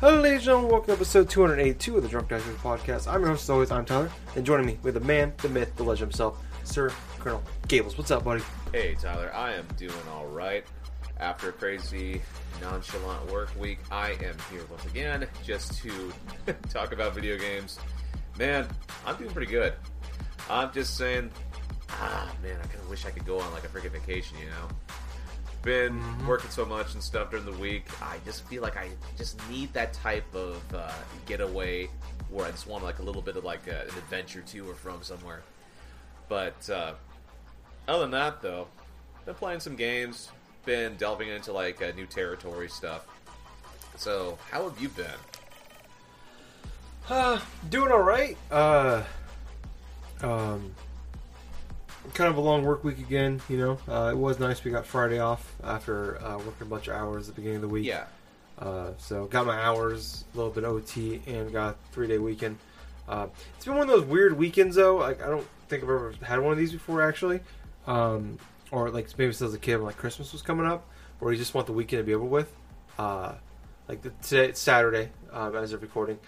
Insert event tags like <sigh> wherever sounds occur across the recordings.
Hello, ladies and gentlemen. Welcome to episode 282 of the Drunk Dice Podcast. I'm your host, as always. I'm Tyler, and joining me with the man, the myth, the legend himself, Sir Colonel Gables. What's up, buddy? Hey Tyler, I am doing all right. After a crazy, nonchalant work week, I am here once again just to <laughs> talk about video games. Man, I'm doing pretty good. I'm just saying, ah, man, I kind of wish I could go on like a freaking vacation, you know? Been working so much and stuff during the week. I just feel like I just need that type of uh, getaway where I just want like a little bit of like a, an adventure to or from somewhere. But uh, other than that, though, been playing some games, been delving into like uh, new territory stuff. So, how have you been? Uh, doing all right. Uh, um, kind of a long work week again. You know, uh, it was nice. We got Friday off after uh, working a bunch of hours at the beginning of the week. Yeah, Uh, so got my hours, a little bit OT, and got three day weekend. Uh, it's been one of those weird weekends though. Like I don't think I've ever had one of these before actually, um, or like maybe since I was a kid when like Christmas was coming up, or you just want the weekend to be over with. Uh, like the, today, it's Saturday um, as of recording,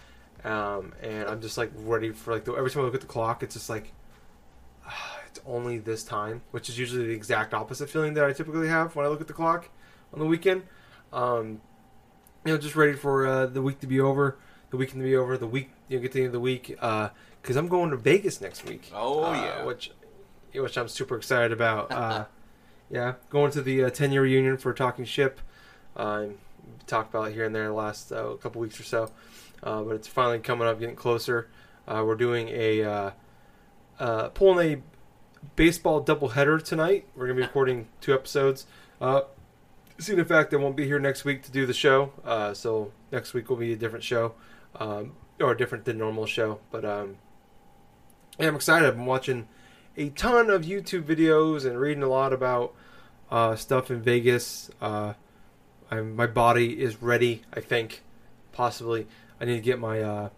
um, and I'm just like ready for like the, every time I look at the clock, it's just like <sighs> it's only this time, which is usually the exact opposite feeling that I typically have when I look at the clock on the weekend. Um, you know, just ready for uh, the week to be over, the weekend to be over, the week you know, get to the end of the week, because I'm going to Vegas next week. Oh, uh, yeah. which which I'm super excited about. <laughs> uh, yeah, going to the uh, 10 year reunion for Talking Ship. Uh, talked about it here and there the last uh, couple weeks or so, uh, but it's finally coming up, getting closer. Uh, we're doing a uh, uh, pulling a baseball doubleheader tonight. We're gonna be <laughs> recording two episodes. Uh, seeing the fact I won't be here next week to do the show, uh, so next week will be a different show, um, or different than normal show. But um, yeah, I'm excited. I've been watching a ton of YouTube videos and reading a lot about uh, stuff in Vegas. Uh, my body is ready. I think possibly I need to get my uh,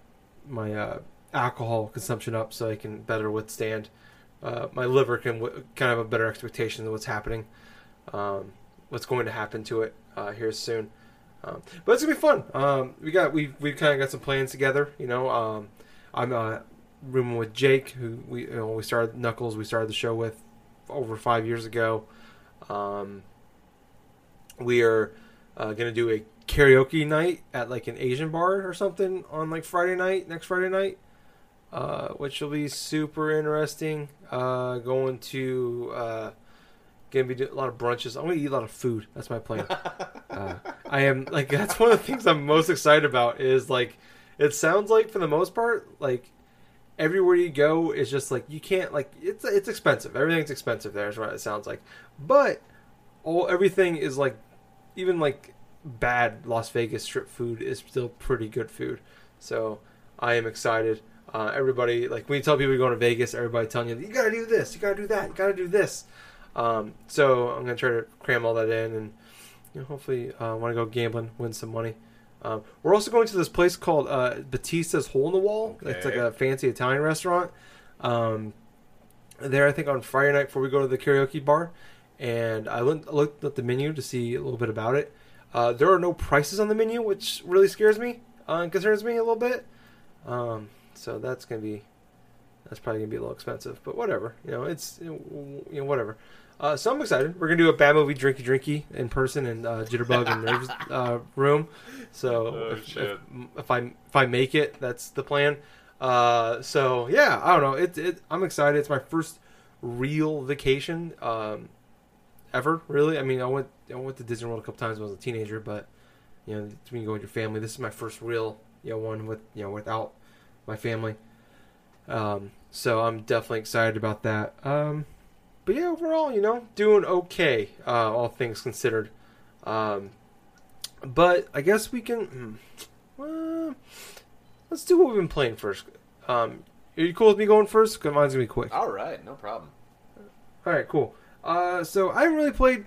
my uh, alcohol consumption up so I can better withstand. Uh, my liver can w- kind of have a better expectation of what's happening, um, what's going to happen to it uh, here soon. Um, but it's gonna be fun. Um, we got we we kind of got some plans together. You know, um, I'm rooming with Jake, who we you know, we started Knuckles. We started the show with over five years ago. Um, we are uh, gonna do a karaoke night at like an Asian bar or something on like Friday night, next Friday night, uh, which will be super interesting. Uh, going to uh, gonna be doing a lot of brunches. I'm gonna eat a lot of food. That's my plan. <laughs> uh, I am like <laughs> that's one of the things I'm most excited about. Is like it sounds like for the most part like everywhere you go is just like you can't like it's it's expensive. Everything's expensive there is what it sounds like. But all everything is like even like bad Las Vegas strip food is still pretty good food. So I am excited. Uh, everybody like when you tell people you're going to Vegas, everybody telling you you gotta do this, you gotta do that, you gotta do this. Um, so I'm gonna try to cram all that in and you know, hopefully uh, want to go gambling, win some money. Um, we're also going to this place called uh, Battista's Hole in the Wall. It's like a fancy Italian restaurant. Um, there, I think on Friday night before we go to the karaoke bar, and I looked, looked at the menu to see a little bit about it. Uh, there are no prices on the menu, which really scares me uh, and concerns me a little bit. Um, so that's gonna be that's probably gonna be a little expensive, but whatever. You know, it's you know whatever. Uh, so I'm excited. We're gonna do a bad movie drinky drinky in person in uh, Jitterbug and Nerves <laughs> uh, room. So Oh, if, if if I if I make it, that's the plan. Uh, so yeah, I don't know. It, it I'm excited. It's my first real vacation um, ever. Really, I mean, I went I went to Disney World a couple times when I was a teenager, but you know, when you go with your family, this is my first real you know one with you know without my family. Um, so I'm definitely excited about that. Um, but yeah, overall, you know, doing okay, uh, all things considered. Um, but I guess we can. hmm, well, let's do what we've been playing first. Um, are you cool with me going first? Because mine's gonna be quick. All right, no problem. All right, cool. Uh, so I haven't really played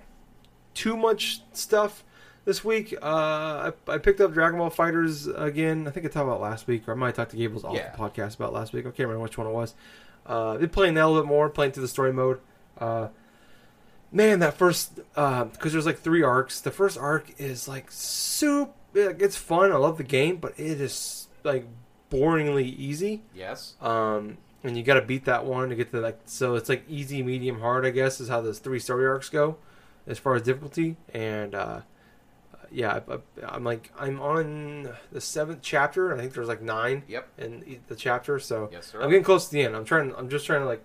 too much stuff this week, uh, I, I picked up Dragon Ball FighterZ again. I think I talked about last week, or I might have talked to Gables off Yeah. the podcast about last week. I can't remember which one it was. Uh, been playing that a little bit more, playing through the story mode. Uh, man, that first because there's like three arcs. The first arc is like super. It's fun. I love the game, but it is like boringly easy. Yes. Um, and you got to beat that one to get to like. So it's like easy, medium, hard. I guess is how those three story arcs go, as far as difficulty. And uh, yeah, I, I'm like I'm on the seventh chapter. I think there's like nine Yep. in the chapter. So Yes, sir. I'm getting close to the end. I'm trying. I'm just trying to like.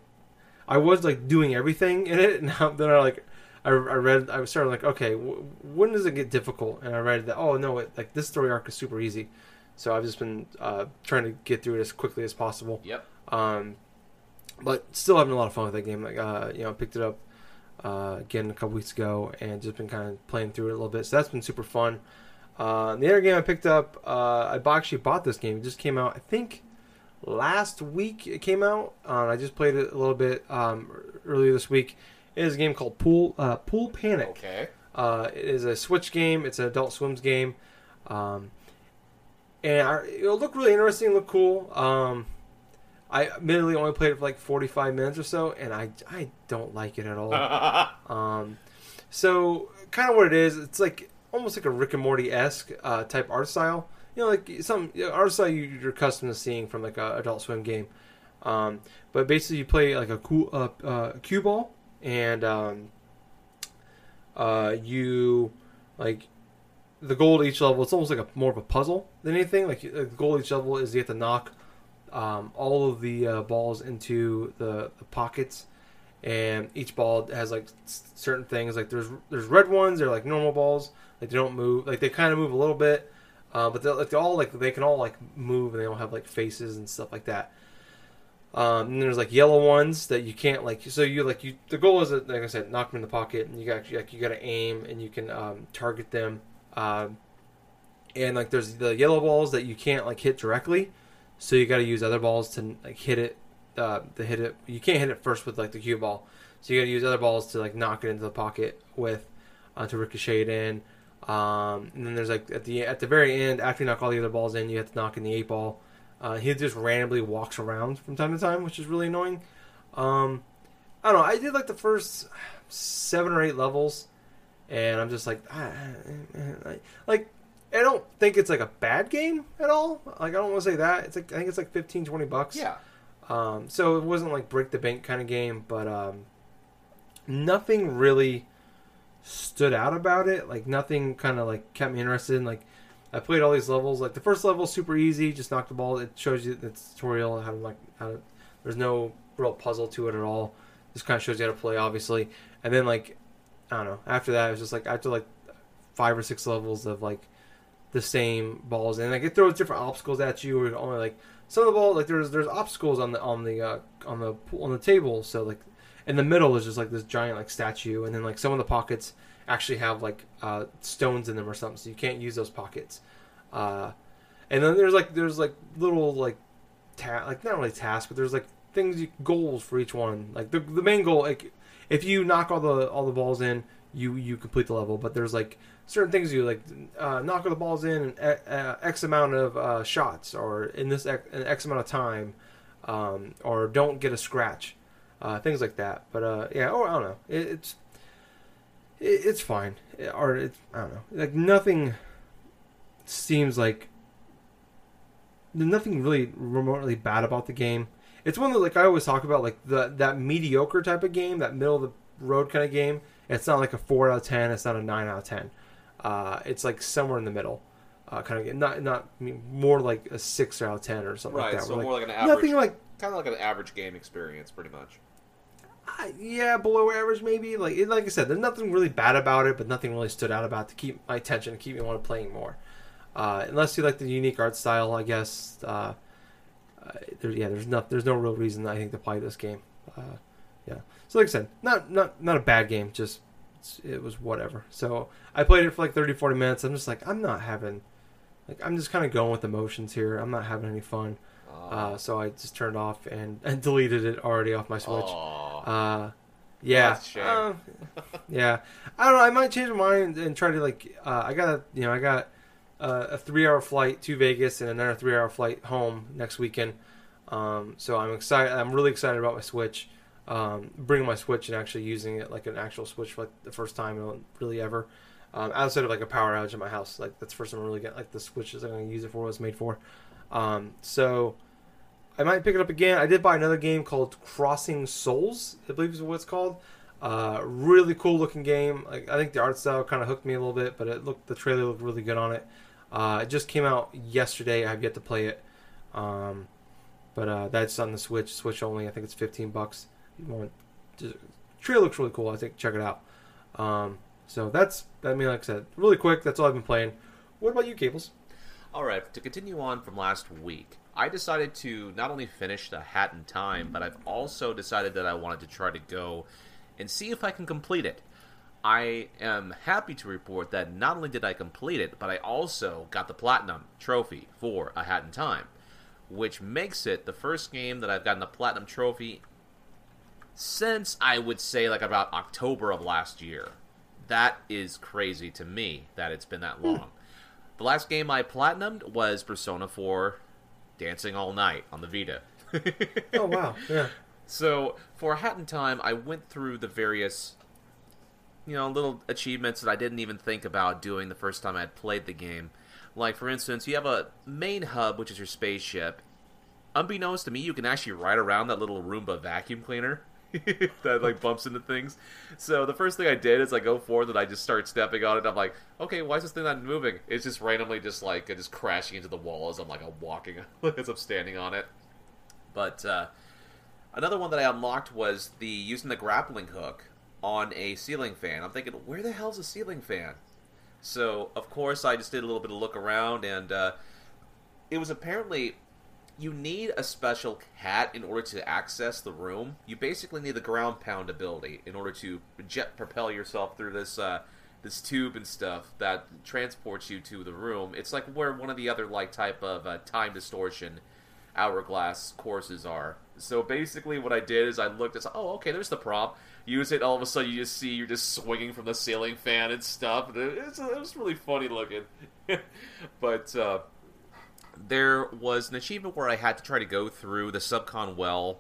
I was like doing everything in it, <laughs> and now then I like. I, I read. I was started like, okay, w- when does it get difficult? And I read that. Oh no, it, like this story arc is super easy. So I've just been uh, trying to get through it as quickly as possible. Yep. Um, but still having a lot of fun with that game. Like, uh, you know, I picked it up uh, again a couple weeks ago and just been kind of playing through it a little bit. So that's been super fun. Uh, the other game I picked up, uh, I actually bought this game. It just came out, I think, last week. It came out. Uh, I just played it a little bit um, earlier this week. It is a game called Pool uh, Pool Panic. Okay. Uh, it is a Switch game. It's an Adult Swim's game, um, and I, it'll look really interesting. Look cool. Um, I admittedly only played it for like forty five minutes or so, and I I don't like it at all. <laughs> Um, so kind of what it is, it's like almost like a Rick and Morty esque uh, type art style. You know, like some you know, art style you, you're accustomed to seeing from like a Adult Swim game. Um, but basically, you play like a cool uh, uh, cue ball, and um, uh, you like the goal at each level. It's almost like a more of a puzzle than anything. Like the goal each level is you have to knock um, all of the uh, balls into the, the pockets and each ball has like certain things like there's there's red ones they're like normal balls like they don't move like they kind of move a little bit uh, but they're like they all like they can all like move and they all have like faces and stuff like that um, and there's like yellow ones that you can't like so you like you the goal is like I said knock them in the pocket and you got like you got to aim and you can um, target them um, and like there's the yellow balls that you can't like hit directly so you got to use other balls to like hit it uh, to hit it. You can't hit it first with like the cue ball, so you got to use other balls to like knock it into the pocket with uh, to ricochet it in. Um, and then there's like at the at the very end, after you knock all the other balls in, you have to knock in the eight ball. Uh, he just randomly walks around from time to time, which is really annoying. Um, I don't know. I did like the first seven or eight levels, and I'm just like, ah, eh, eh. like I don't think it's like a bad game at all. Like I don't want to say that. It's like I think it's like 15, 20 bucks. yeah. Um, so it wasn't like break the bank kind of game, but um, nothing really stood out about it. Like nothing kind of like kept me interested. In, like I played all these levels. Like the first level, super easy. Just knock the ball. It shows you the tutorial how to like how to. There's no real puzzle to it at all. Just kind of shows you how to play, obviously. And then like I don't know. After that, it was just like after like five or six levels of like the same balls, and like it throws different obstacles at you, or only like some of the ball like there's there's obstacles on the on the uh, on the on the table. So like in the middle is just like this giant like statue, and then like some of the pockets actually have like uh, stones in them or something, so you can't use those pockets. Uh, and then there's like there's like little like ta- like not really tasks, but there's like things you, goals for each one. Like the the main goal, like if you knock all the all the balls in, you you complete the level. But there's like certain things you like uh, knock all the balls in in uh, uh, x amount of uh, shots, or in this x, in x amount of time, um, or don't get a scratch, uh, things like that. But uh, yeah, or I don't know. It, it's it, it's fine, or it's I don't know. Like nothing seems like nothing really remotely bad about the game. It's one that like I always talk about, like the that mediocre type of game, that middle of the road kind of game. It's not like a four out of ten. It's not a nine out of ten. Uh, it's like somewhere in the middle, uh, kind of game. Not not I mean, more like a six out of ten or something Right. like that. so more like, like an average, nothing like kind of like an average game experience, pretty much. Uh, yeah, below average maybe. Like it, like I said, there's nothing really bad about it, but nothing really stood out about it to keep my attention, to keep me want to playing more. Uh, unless you like the unique art style, I guess. Uh, uh, there, yeah, there's no there's no real reason I think to play this game. Uh, yeah, so like I said, not not not a bad game, just it's- it was whatever. So I played it for like 30, 40 minutes. I'm just like I'm not having, like I'm just kind of going with the motions here. I'm not having any fun. Uh, so I just turned off and, <laughs> and deleted it already off my Switch. Aw. Uh, Yeah. Uh, yeah. I don't know. I might change my mind and try to like. Uh, I got a you know I got uh, a three hour flight to Vegas and another three hour flight home next weekend. Um, so I'm excited. I'm really excited about my Switch. Um, bringing my Switch and actually using it like an actual Switch for like the first time really ever. Um, outside of like a power outage at my house, like that's the first time I really get like the Switch is I'm going to use it for what it's made for. Um, so I might pick it up again. I did buy another game called Crossing Souls, I believe is what it's called. Uh, really cool looking game. Like I think the art style kind of hooked me a little bit, but it looked the trailer looked really good on it. Uh, it just came out yesterday. I have yet to play it, um, but uh, that's on the Switch, Switch only. I think it's 15 bucks. Want just, trailer looks really cool. I think check it out. Um, so that's I mean, like I said, really quick. That's all I've been playing. What about you, Gables? All right, to continue on from last week, I decided to not only finish the Hat in Time, but I've also decided that I wanted to try to go and see if I can complete it. I am happy to report that not only did I complete it, but I also got the Platinum Trophy for A Hat in Time, which makes it the first game that I've gotten the Platinum Trophy since I would say like about October of last year. That is crazy to me that it's been that hmm. long. The last game I platinumed was Persona 4 Dancing All Night on the Vita. <laughs> Oh wow, yeah. So for a hat in time, I went through the various, you know, little achievements that I didn't even think about doing the first time I had played the game. Like for instance, you have a main hub, which is your spaceship. Unbeknownst to me, you can actually ride around that little Roomba vacuum cleaner <laughs> that like bumps into things. So the first thing I did is I go forward and I just start stepping on it. I'm like, okay, why is this thing not moving? It's just randomly just like just crashing into the wall as I'm like I'm walking <laughs> as I'm standing on it. But uh, Another one that I unlocked was the using the grappling hook on a ceiling fan. I'm thinking, where the hell's a ceiling fan? So of course I just did a little bit of look around, and uh, it was apparently you need a special hat in order to access the room. You basically need the ground pound ability in order to jet propel yourself through this uh, this tube and stuff that transports you to the room. It's like where one of the other like type of uh, time distortion hourglass courses are. So basically, what I did is I looked at, oh, okay, there's the prop. Use it. All of a sudden, you just see you're just swinging from the ceiling fan and stuff. It, it's, it was really funny looking. <laughs> but uh, there was an achievement where I had to try to go through the subcon well.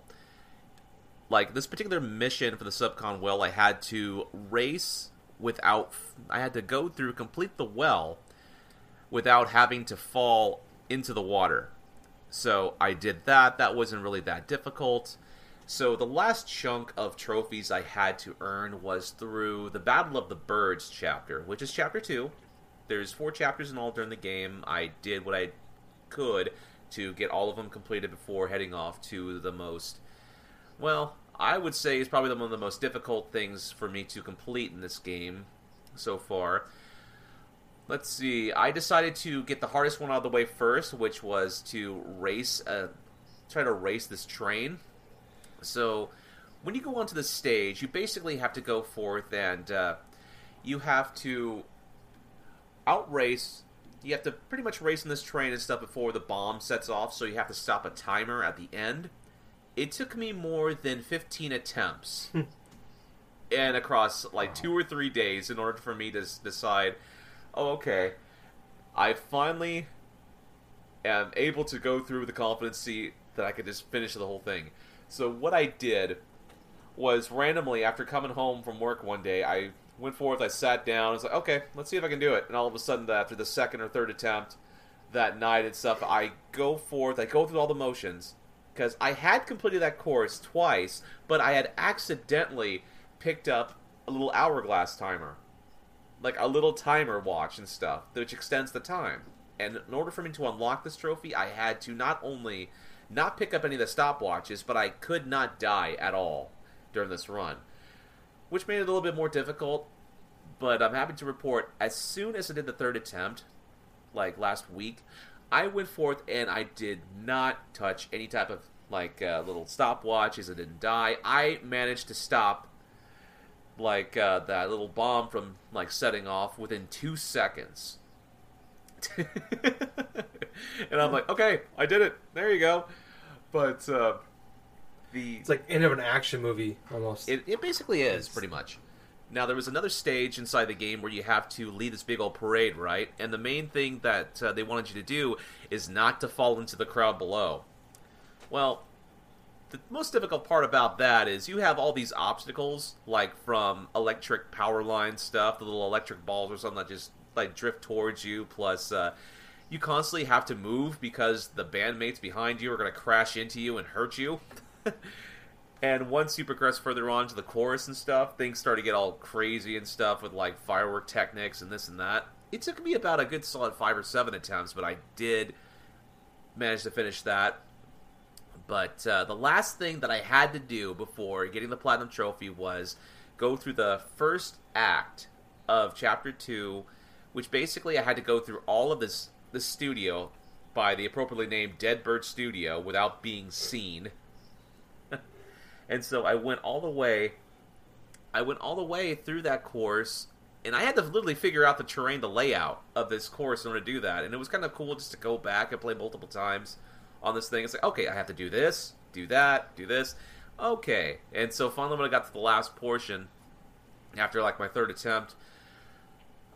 Like this particular mission for the subcon well, I had to race without. I had to go through complete the well without having to fall into the water. So I did that. That wasn't really that difficult. So the last chunk of trophies I had to earn was through the Battle of the Birds chapter, which is chapter 2. There's four chapters in all during the game. I did what I could to get all of them completed before heading off to the most well, I would say is probably one of the most difficult things for me to complete in this game so far. Let's see. I decided to get the hardest one out of the way first, which was to race, uh, try to race this train. So, when you go onto the stage, you basically have to go forth and uh, you have to outrace. You have to pretty much race in this train and stuff before the bomb sets off. So you have to stop a timer at the end. It took me more than 15 attempts <laughs> and across like two or three days in order for me to s- decide oh, okay, I finally am able to go through with the competency that I could just finish the whole thing. So what I did was randomly after coming home from work one day, I went forth, I sat down, I was like, okay, let's see if I can do it. And all of a sudden, after the second or third attempt that night and stuff, I go forth, I go through all the motions because I had completed that course twice, but I had accidentally picked up a little hourglass timer like a little timer watch and stuff, which extends the time. And in order for me to unlock this trophy, I had to not only not pick up any of the stopwatches, but I could not die at all during this run, which made it a little bit more difficult. But I'm happy to report, as soon as I did the third attempt, like last week, I went forth and I did not touch any type of like uh, little stopwatches. I didn't die. I managed to stop like uh, that little bomb from like setting off within two seconds. <laughs> and I'm like, okay, I did it. There you go. But uh, the It's like end of an action movie almost. It, it basically is, pretty much. Now, there was another stage inside the game where you have to lead this big old parade, right? And the main thing that uh, they wanted you to do is not to fall into the crowd below. Well, the most difficult part about that is you have all these obstacles, like from electric power line stuff, the little electric balls or something that just like drift towards you, plus uh, you constantly have to move because the bandmates behind you are going to crash into you and hurt you. <laughs> <laughs> And once you progress further on to the chorus and stuff, things start to get all crazy and stuff with like firework techniques and this and that. It took me about a good solid five or seven attempts, but I did manage to finish that. But uh, the last thing that I had to do before getting the platinum trophy was go through the first act of chapter two, which basically I had to go through all of this the studio by the appropriately named Dead Bird Studio without being seen. And so I went all the way. I went all the way through that course, and I had to literally figure out the terrain, the layout of this course in order to do that. And it was kind of cool just to go back and play multiple times on this thing. It's like, okay, I have to do this, do that, do this. Okay. And so finally, when I got to the last portion, after like my third attempt,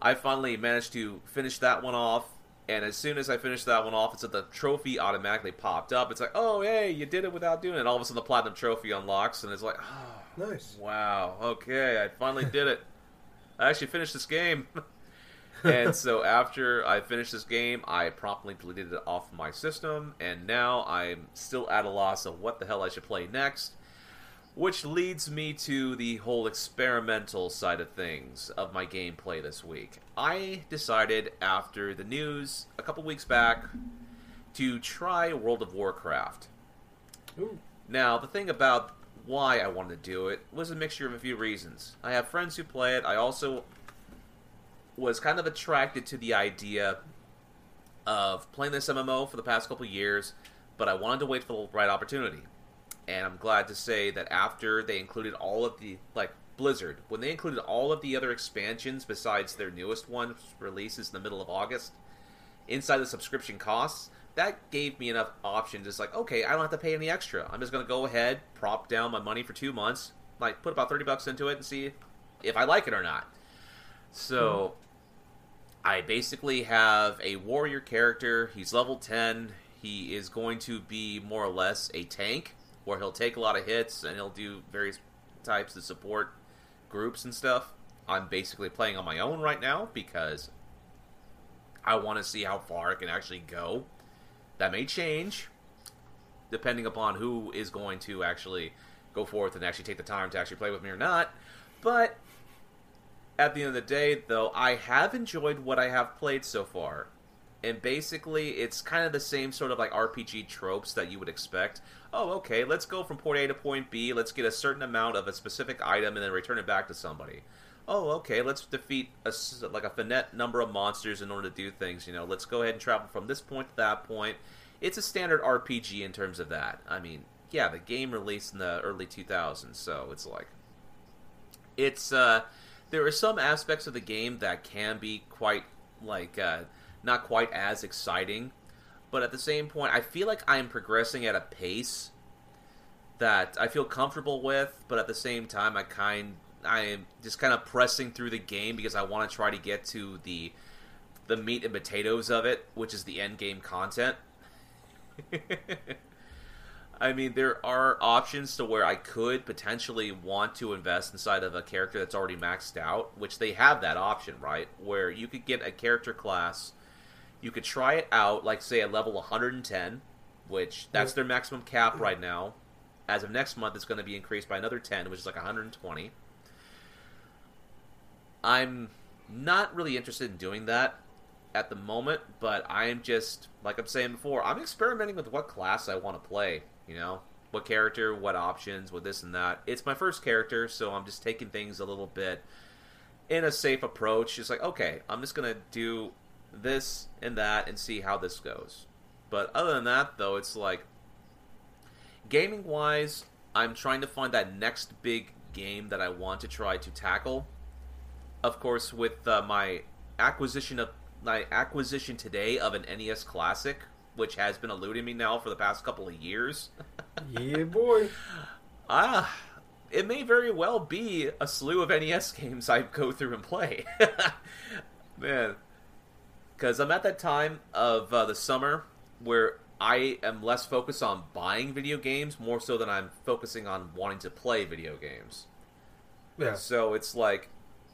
I finally managed to finish that one off. And as soon as I finished that one off, it said the trophy automatically popped up. It's like, oh, hey, you did it without doing it. And all of a sudden, the platinum trophy unlocks, and it's like, oh, nice. wow, okay, I finally did it. I actually finished this game. <laughs> and so after I finished this game, I promptly deleted it off my system, and now I'm still at a loss of what the hell I should play next. Which leads me to the whole experimental side of things of my gameplay this week. I decided after the news a couple weeks back to try World of Warcraft. Ooh. Now, the thing about why I wanted to do it was a mixture of a few reasons. I have friends who play it. I also was kind of attracted to the idea of playing this MMO for the past couple years, but I wanted to wait for the right opportunity. And I'm glad to say that after they included all of the like Blizzard, when they included all of the other expansions besides their newest one releases in the middle of August, inside the subscription costs, that gave me enough options. It's like, okay, I don't have to pay any extra. I'm just going to go ahead, prop down my money for two months, like put about 30 bucks into it and see if I like it or not. So, I basically have a warrior character. He's level 10. He is going to be more or less a tank, where he'll take a lot of hits and he'll do various types of support groups and stuff. I'm basically playing on my own right now because I want to see how far I can actually go. That may change depending upon who is going to actually go forth and actually take the time to actually play with me or not. But at the end of the day, though, I have enjoyed what I have played so far. And basically, it's kind of the same sort of like RPG tropes that you would expect. Oh, okay, let's go from point A to point B. Let's get a certain amount of a specific item and then return it back to somebody. Oh, okay, let's defeat a, like a finite number of monsters in order to do things. You know, let's go ahead and travel from this point to that point. It's a standard RPG in terms of that. I mean, yeah, the game released in the early 2000s, so it's like it's uh there are some aspects of the game that can be quite like uh not quite as exciting but at the same point i feel like i'm progressing at a pace that i feel comfortable with but at the same time i kind i am just kind of pressing through the game because i want to try to get to the the meat and potatoes of it which is the end game content <laughs> I mean, there are options to where I could potentially want to invest inside of a character that's already maxed out, which they have that option, right? Where you could get a character class, you could try it out, like say at level 110, which that's their maximum cap right now. As of next month, it's going to be increased by another 10, which is like 120. I'm not really interested in doing that at the moment, but I'm just like I'm saying before, I'm experimenting with what class I want to play. You know, what character, what options, what this and that. It's my first character, so I'm just taking things a little bit in a safe approach. It's like, okay, I'm just gonna do this and that and see how this goes. But other than that, though, it's like gaming wise, I'm trying to find that next big game that I want to try to tackle. Of course, with uh, my acquisition of my acquisition today of an NES Classic, which has been eluding me now for the past couple of years. yeah, boy. <laughs> Ah, it may very well be a slew of NES <laughs> games I go through and play. <laughs> Man, because I'm at that time of uh, the summer where I am less focused on buying video games more so than I'm focusing on wanting to play video games. Yeah. So it's like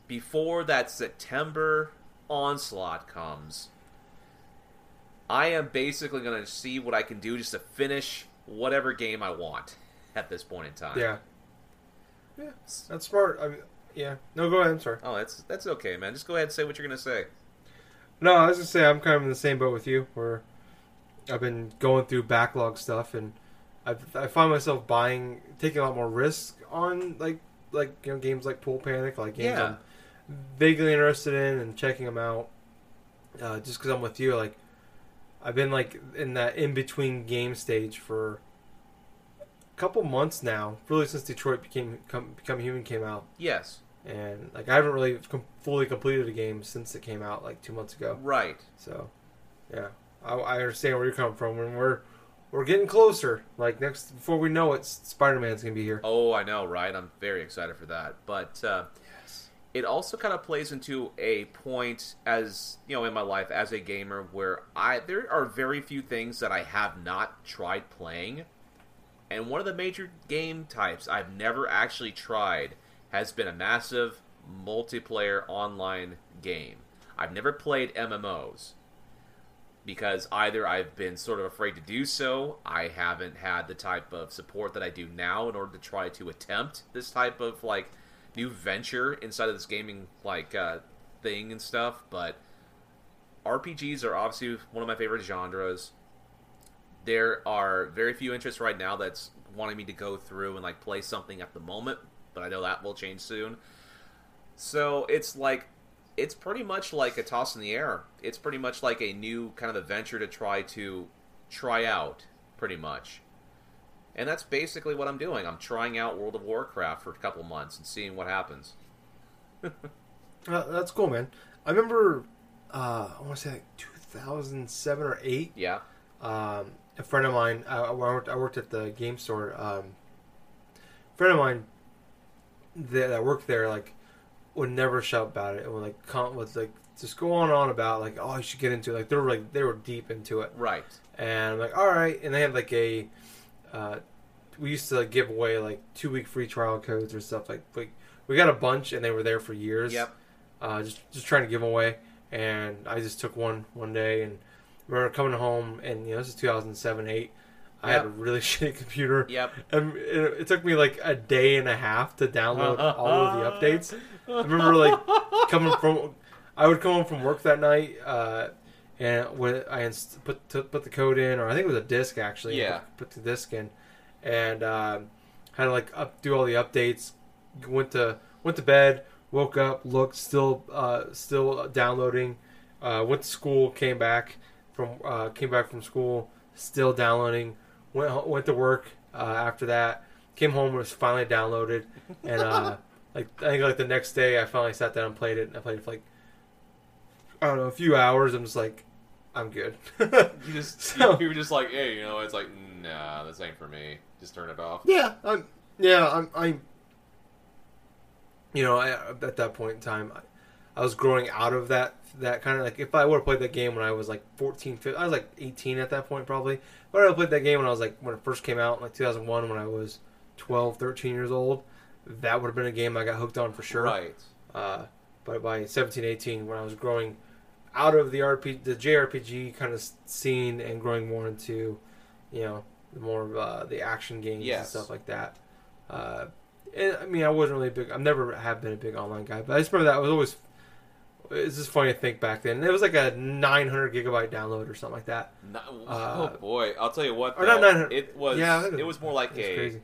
before that September onslaught comes, I am basically going to see what I can do just to finish whatever game I want at this point in time. Yeah. Yeah, that's smart. I mean, yeah. No, go ahead. I'm sorry. Oh, that's that's okay, man. Just go ahead and say what you're gonna say. No, I was gonna say I'm kind of in the same boat with you, where I've been going through backlog stuff, and I I find myself buying, taking a lot more risk on like like you know games like Pool Panic, like games Yeah. I'm vaguely interested in and checking them out. Uh, just because I'm with you, like I've been like in that in between game stage for a couple months now, really since Detroit became come, Become Human came out, Yes, and like I haven't really com- fully completed a game since it came out like two months ago. right. So, yeah, I, I understand where you're coming from. When we're we're getting closer, like next before we know it, Spider Man's gonna be here. Oh, I know, right? I'm very excited for that. But uh, Yes. it also kind of plays into a point as you know in my life as a gamer where I there are very few things that I have not tried playing, and one of the major game types I've never actually tried has been a massive multiplayer online game. I've never played MMOs because either I've been sort of afraid to do so, I haven't had the type of support that I do now in order to try to attempt this type of like new venture inside of this gaming like uh, thing and stuff. But RPGs are obviously one of my favorite genres. There are very few interests right now that's wanting me to go through and like play something at the moment, but I know that will change soon. So it's like it's pretty much like a toss in the air. It's pretty much like a new kind of adventure to try to try out, pretty much. And that's basically what I'm doing. I'm trying out World of Warcraft for a couple months and seeing what happens. <laughs> Uh, that's cool, man. I remember, uh, I want to say like 2007 or eight. Yeah. Um, a friend of mine, uh, I worked, I worked at the game store. Um, a friend of mine that, that worked there, like, would never shout about it. And would like, con- would like just go on and on about like, oh, you should get into it. Like they were like they were deep into it. Right. and I'm like, all right. And they had like a, uh, we used to like, give away like two week free trial codes or stuff like like we got a bunch and they were there for years. Yep. Uh, just just trying to give them away, and I just took one one day and I remember coming home and you know this is 2007 eight. I had a really <laughs> shitty computer. Yep. And it, it took me like a day and a half to download all of the updates. I remember like coming from, I would come home from work that night, uh, and when I inst- put to, put the code in, or I think it was a disk actually. Yeah. Put, put the disk in, and um, had to like up, do all the updates. Went to went to bed, woke up, looked, still uh, still downloading. Uh, went to school, came back from uh, came back from school, still downloading. Went went to work uh, after that. Came home, it was finally downloaded, and uh, <laughs> like I think like the next day, I finally sat down and played it. And I played it for like I don't know a few hours. I'm just like, I'm good. You just <laughs> So- you were just like, hey, you know, it's like, nah, this ain't for me. Just turn it off. yeah, I'm. Yeah, I'm. I'm you know, I, at that point in time, I, I was growing out of that that kind of like if I would have played that game when I was like 14, 15, I was like 18 at that point probably. But I played that game when I was like when it first came out, in like 2001, when I was 12, 13 years old. That would have been a game I got hooked on for sure. Right. Uh, but by 17, 18, when I was growing out of the RP, the JRPG kind of scene and growing more into, you know, more of uh, the action games and stuff like that. Uh, and, I mean, I wasn't really big. I've never have been a big online guy, but I just remember that I was always. It's just funny to think back then. It was like a 900 gigabyte download or something like that. No, Uh, oh boy, I'll tell you what. or not 900. It was. Yeah, it it was more like It's a. crazy.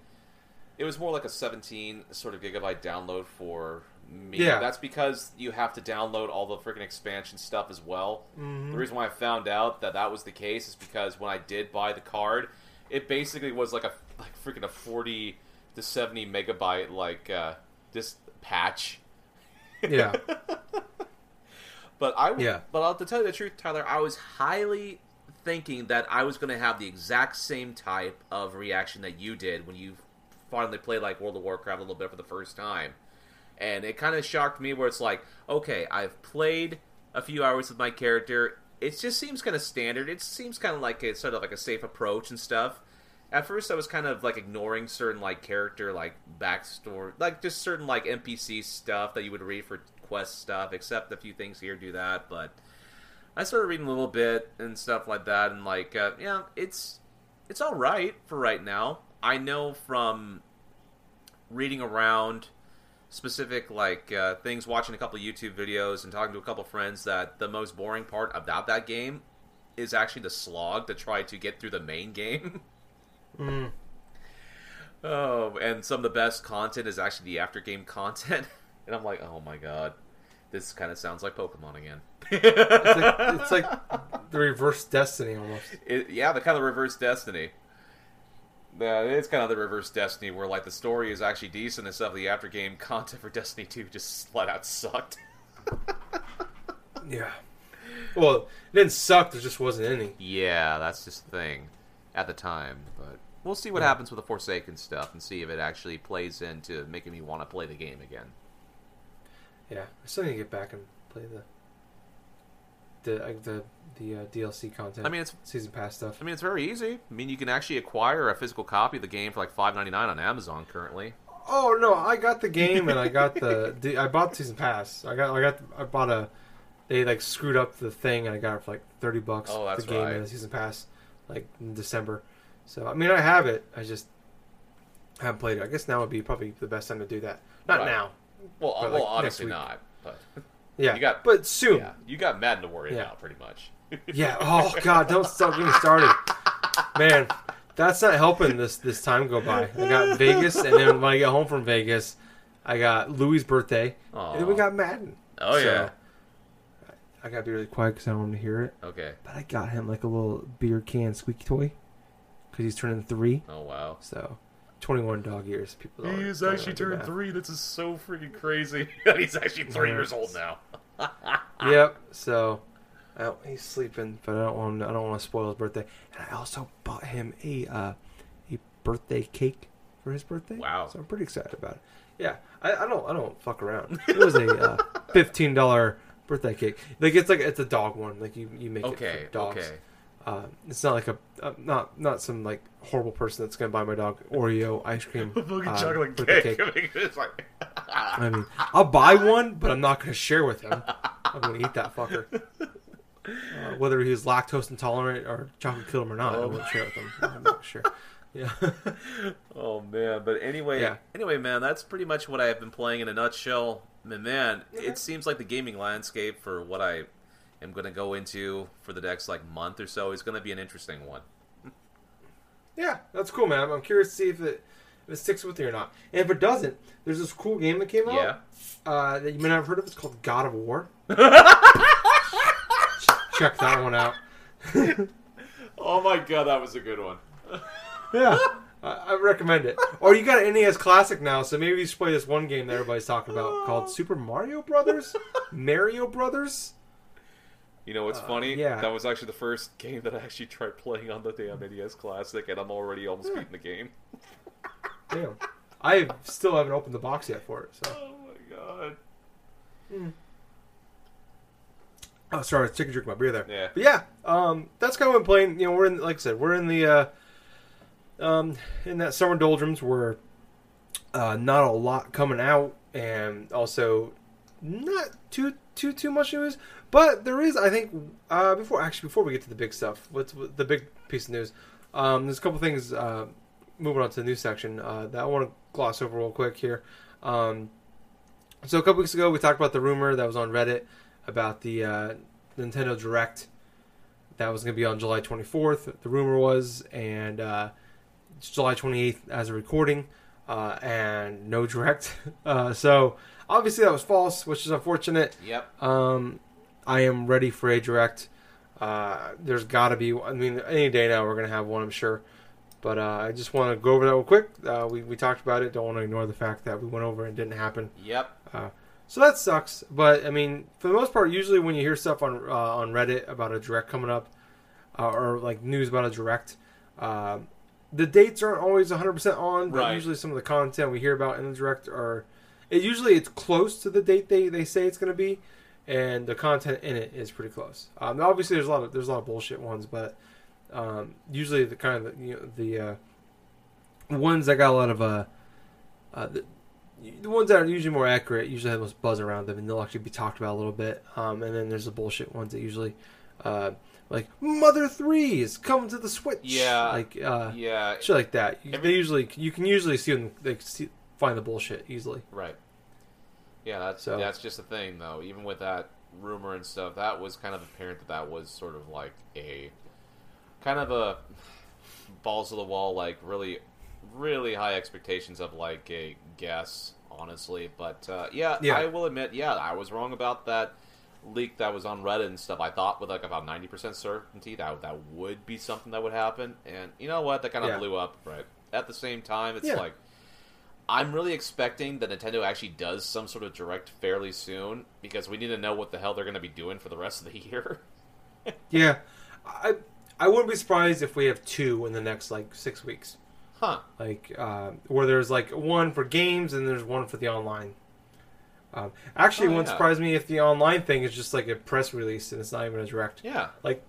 It was more like a 17 sort of gigabyte download for me. Yeah. That's because you have to download all the freaking expansion stuff as well. Mhm. The reason why I found out that that was the case is because when I did buy the card, it basically was like a like freaking a 40 to 70 megabyte like uh this patch. Yeah. <laughs> But I Yeah. but I'll to tell you the truth, Tyler, I was highly thinking that I was going to have the exact same type of reaction that you did when you finally played like World of Warcraft a little bit for the first time. And it kind of shocked me where it's like, okay, I've played a few hours with my character. It just seems kind of standard. It seems kind of like it's sort of like a safe approach and stuff. At first, I was kind of like ignoring certain like character like backstory, like just certain like NPC stuff that you would read for quest stuff. Except a few things here do that, but I started reading a little bit and stuff like that, and like uh, yeah, it's it's all right for right now. I know from reading around specific like uh, things, watching a couple YouTube videos, and talking to a couple friends that the most boring part about that game is actually the slog to try to get through the main <laughs> game. Mm. Oh, and some of the best content is actually the after game content, <laughs> and I'm like, oh my god, this kind of sounds like Pokemon again. It's like, <laughs> it's like the reverse Destiny almost. It, yeah, the kind of reverse Destiny. Yeah, it's kind of the reverse Destiny where like the story is actually decent and stuff. The after game content for Destiny 2 just flat out sucked. <laughs> Yeah. Well, it didn't suck. There just wasn't any. yeah, that's just the thing at the time. But we'll see what Yeah. happens with the Forsaken stuff and see if it actually plays into making me want to play the game again. Yeah, I still need to get back and play the the uh, the the uh, DLC content. I mean, it's season pass stuff. I mean it's very easy. I mean you can actually acquire a physical copy of the game for like five ninety nine on Amazon currently. Oh no, I got the game and I got the, <laughs> the I bought season pass. I got I got I bought a they like screwed up the thing and I got it for like thirty bucks. Oh, that's the game right. and the season pass like in December. So I mean I have it. I just haven't played it. I guess now would be probably the best time to do that. Not Right. now. Well, But, uh, well, like, honestly not. But Yeah, You got- but soon. yeah, you got Madden to worry Yeah. about pretty much. <laughs> Yeah. Oh God, don't start getting me started, man. That's not helping this this time go by. I got Vegas, and then when I get home from Vegas, I got Louis' birthday, Aw. and then we got Madden. Oh So, yeah. I gotta be really quiet because I don't want him to hear it. Okay. But I got him like a little beer can squeaky toy because he's turning three. Oh wow. So, twenty-one dog years. People. don't- He is actually do turned three. This is so freaking crazy. <laughs> <laughs> He's actually three Yeah. years old now. <laughs> Yep. So, I he's sleeping, but I don't want. I don't want to spoil his birthday. And I also bought him a uh, a birthday cake for his birthday. Wow. So I'm pretty excited about it. Yeah. I, I don't. I don't fuck around. It was a uh, fifteen dollar birthday cake. Like it's like it's a dog one. Like you you make it for dogs. Okay. Uh, it's not like a uh, not not some like horrible person that's gonna buy my dog Oreo ice cream. <laughs> Uh, chocolate birthday cake. <laughs> like. I mean, I'll buy <laughs> one, but I'm not gonna share with him. I'm gonna eat that fucker. Uh, whether he's lactose intolerant or chocolate killed him or not, I Oh. won't share with him. I'm not sure. Yeah. <laughs> oh man, but anyway, Yeah. anyway, man, that's pretty much what I have been playing in a nutshell. Man, man, Yeah. it seems like the gaming landscape for what I am going to go into for the next like month or so is going to be an interesting one. yeah, that's cool, man. I'm curious to see if it if it sticks with you or not. And if it doesn't, there's this cool game that came out. Yeah. Uh, that you may not have heard of. It's called God of War. <laughs> Check that one out. <laughs> Oh my god, that was a good one. Yeah. <laughs> I I recommend it. Or you got an NES Classic now, so maybe you should play this one game that everybody's talking about <laughs> called Super Mario Brothers, Mario Brothers. You know what's Uh, funny? yeah. That was actually the first game that I actually tried playing on the damn NES Classic, and I'm already almost Yeah. beating the game. <laughs> Damn, I still haven't opened the box yet for it. So, Oh my god. oh, sorry, I was taking a drink of my beer there. Yeah. But yeah, um, that's kind of what I'm playing. You know, we're in, like I said, we're in the, uh, um, in that summer doldrums were uh, not a lot coming out, and also not too too too much news. But there is, I think, uh, before actually before we get to the big stuff, what's what- the big piece of news? Um, there's a couple things. Uh, moving on to the news section uh, that I want to gloss over real quick here. Um, so a couple weeks ago, we talked about the rumor that was on Reddit about the uh, Nintendo Direct that was going to be on July 24th. The rumor was, and uh, it's July 28th as a recording, uh, and no <laughs> Direct. Uh, so obviously that was false, which is unfortunate. Yep. Um, I am ready for a direct. Uh, there's got to be. I mean, any day now we're gonna have one, I'm sure. But uh, I just want to go over that real quick. Uh, we we talked about it. Don't want to ignore the fact that we went over and it didn't happen. Yep. So that sucks. But I mean, for the most part, usually when you hear stuff on uh, on Reddit about a direct coming up, uh, or like news about a direct. The dates aren't always 100% on, but Right. usually some of the content we hear about in the direct are. It usually it's close to the date they, they say it's going to be, and the content in it is pretty close. Um, obviously, there's a lot of there's a lot of bullshit ones, but um, usually the kind of you know, the uh, ones that got a lot of uh, uh, the, the ones that are usually more accurate usually have most buzz around them, and they'll actually be talked about a little bit. Um, and then there's the bullshit ones that usually. Uh, like Mother threes come to the Switch. Yeah. like uh, Yeah, shit like that. You, Every- they usually you can usually see them they see, find the bullshit easily. right. Yeah, that's So- that's just the thing though. Even with that rumor and stuff, that was kind of apparent that that was sort of like a kind of a balls to the wall, like really, really high expectations of like a guess, honestly. But uh, yeah, Yeah. I will admit, yeah, I was wrong about that leak that was on Reddit and stuff. I thought with like about ninety percent certainty that that would be something that would happen, and you know what? That kind of Yeah. blew up. Right at the same time, it's Yeah. like. I'm really expecting that Nintendo actually does some sort of direct fairly soon because we need to know what the hell they're going to be doing for the rest of the <laughs> year. Yeah, I I wouldn't be surprised if we have two in the next like six weeks. Huh. Like uh, where there's like one for games and there's one for the online. Um, actually, Oh, it wouldn't yeah. surprise me if the online thing is just like a press release and it's not even a direct. Yeah. Like